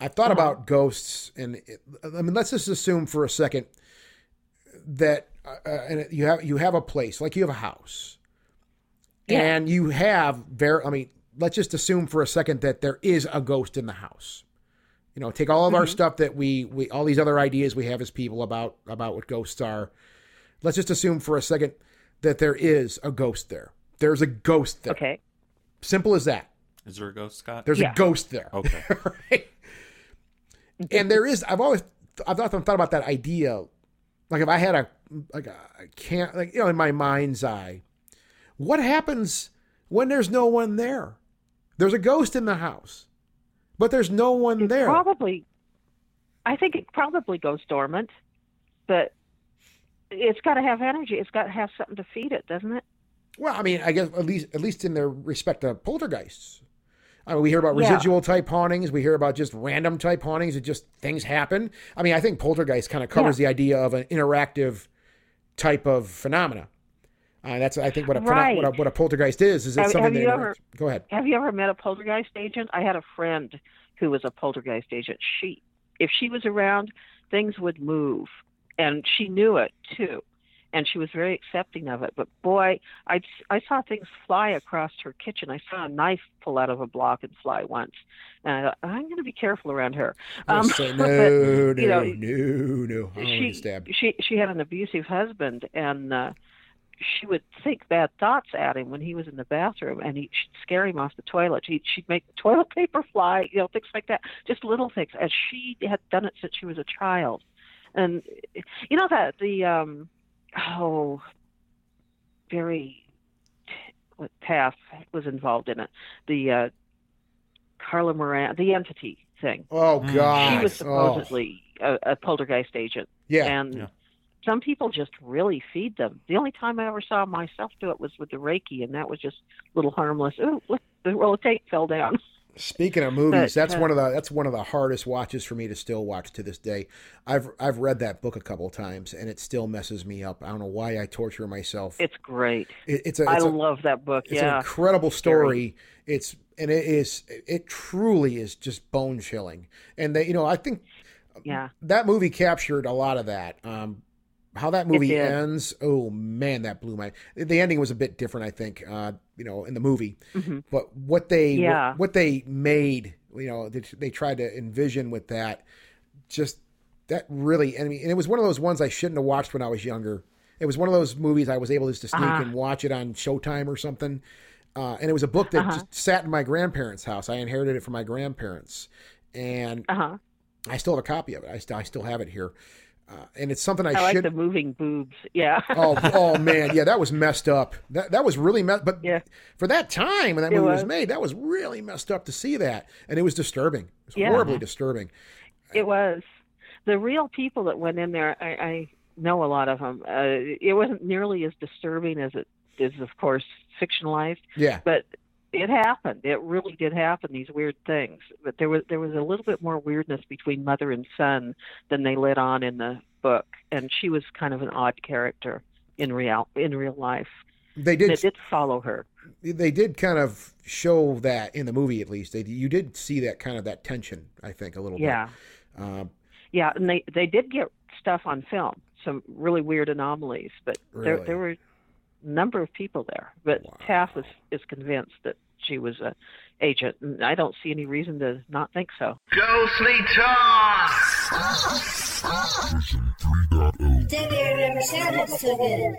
I've thought Uh-huh. about ghosts, and it, I mean, let's just assume for a second that uh, uh, and you have you have a place, like you have a house, Yeah. and you have very. I mean, let's just assume for a second that there is a ghost in the house. You know, take all of our Mm-hmm. stuff that we we all these other ideas we have as people about about what ghosts are. Let's just assume for a second that there is a ghost there. There's a ghost there. Okay. Simple as that. Is there a ghost, Scott? There's Yeah. a ghost there. Okay. (laughs) right? And there is. I've always. I've often thought about that idea. Like if I had a like a I can't like you know in my mind's eye, what happens when there's no one there? There's a ghost in the house, but there's no one It there. Probably I think it probably goes dormant, but it's got to have energy. It's got to have something to feed it, doesn't it? Well, I mean, I guess at least at least in their respect to poltergeists. I mean, we hear about Yeah. residual type hauntings. We hear about just random type hauntings. It just things happen. I mean, I think poltergeist kind of covers the idea of an interactive type of phenomena. Uh, that's I think what a, Right. what a what a poltergeist is. Is it's Have- something have that you ever- Go ahead. Have you ever met a poltergeist agent? I had a friend who was a poltergeist agent. She, if she was around, things would move, and she knew it too, and she was very accepting of it. But boy, I I saw things fly across her kitchen. I saw a knife pull out of a block and fly once, and I thought I'm going to be careful around her. Um, (laughs) but, no, no, you know, no, no. I don't want to she she she had an abusive husband and uh she would think bad thoughts at him when he was in the bathroom and he, she'd scare him off the toilet he, she'd make the toilet (laughs) paper fly you know things like that just little things and she had done it since she was a child and you know that the um oh very what Taff was involved in it the uh Carla Moran the entity thing Oh Mm. God. she was Oh, supposedly a, a poltergeist agent yeah. and Yeah. some people just really feed them. The only time I ever saw myself do it was with the Reiki, and that was just a little harmless. Ooh, look, the roll of tape fell down. (laughs) Speaking of movies, But, that's uh, one of the that's one of the hardest watches for me to still watch to this day. I've I've read that book a couple of times and it still messes me up. I don't know why I torture myself. It's great. It- it's a I it's, a, love that book. it's an yeah, incredible story. It's and it is it truly is just bone chilling. And they you know I think yeah. that movie captured a lot of that. Um, how that movie ends, oh man, that blew my. The ending was a bit different, I think. Uh, you know, in the movie, Mhm. but what they Yeah. what, what they made, you know, they, they tried to envision with that, just that really. I mean, and it was one of those ones I shouldn't have watched when I was younger. It was one of those movies I was able just to sneak Uh-huh. and watch it on Showtime or something. Uh, and it was a book that Uh-huh. just sat in my grandparents' house. I inherited it from my grandparents, and Uh huh. I still have a copy of it. I still I still have it here, uh, and it's something I, I, like should. the moving boobs. Yeah. oh, oh (laughs) man, yeah, that was messed up. That that was really messed. But Yeah. for that time when that It movie was. was. made, that was really messed up to see that, and it was disturbing. It was Yeah. horribly disturbing. It was the real people that went in there. I, I know a lot of them. Uh, it wasn't nearly as disturbing as it is, of course, fictionalized. Yeah, But it happened. It really did happen. These weird things, but there was there was a little bit more weirdness between mother and son than they let on in the book. And she was kind of an odd character in real in real life. They did. They did. follow her. They did kind of show that in the movie, at least. They, you did see that kind of that tension. I think a little bit. Yeah, bit. Uh, yeah, and they they did get stuff on film, some really weird anomalies, but there Really? there were a number of people there. But Wow. Taff is is convinced that she was a agent, and I don't see any reason to not think so. Ghostly Talk! That never sounded so good.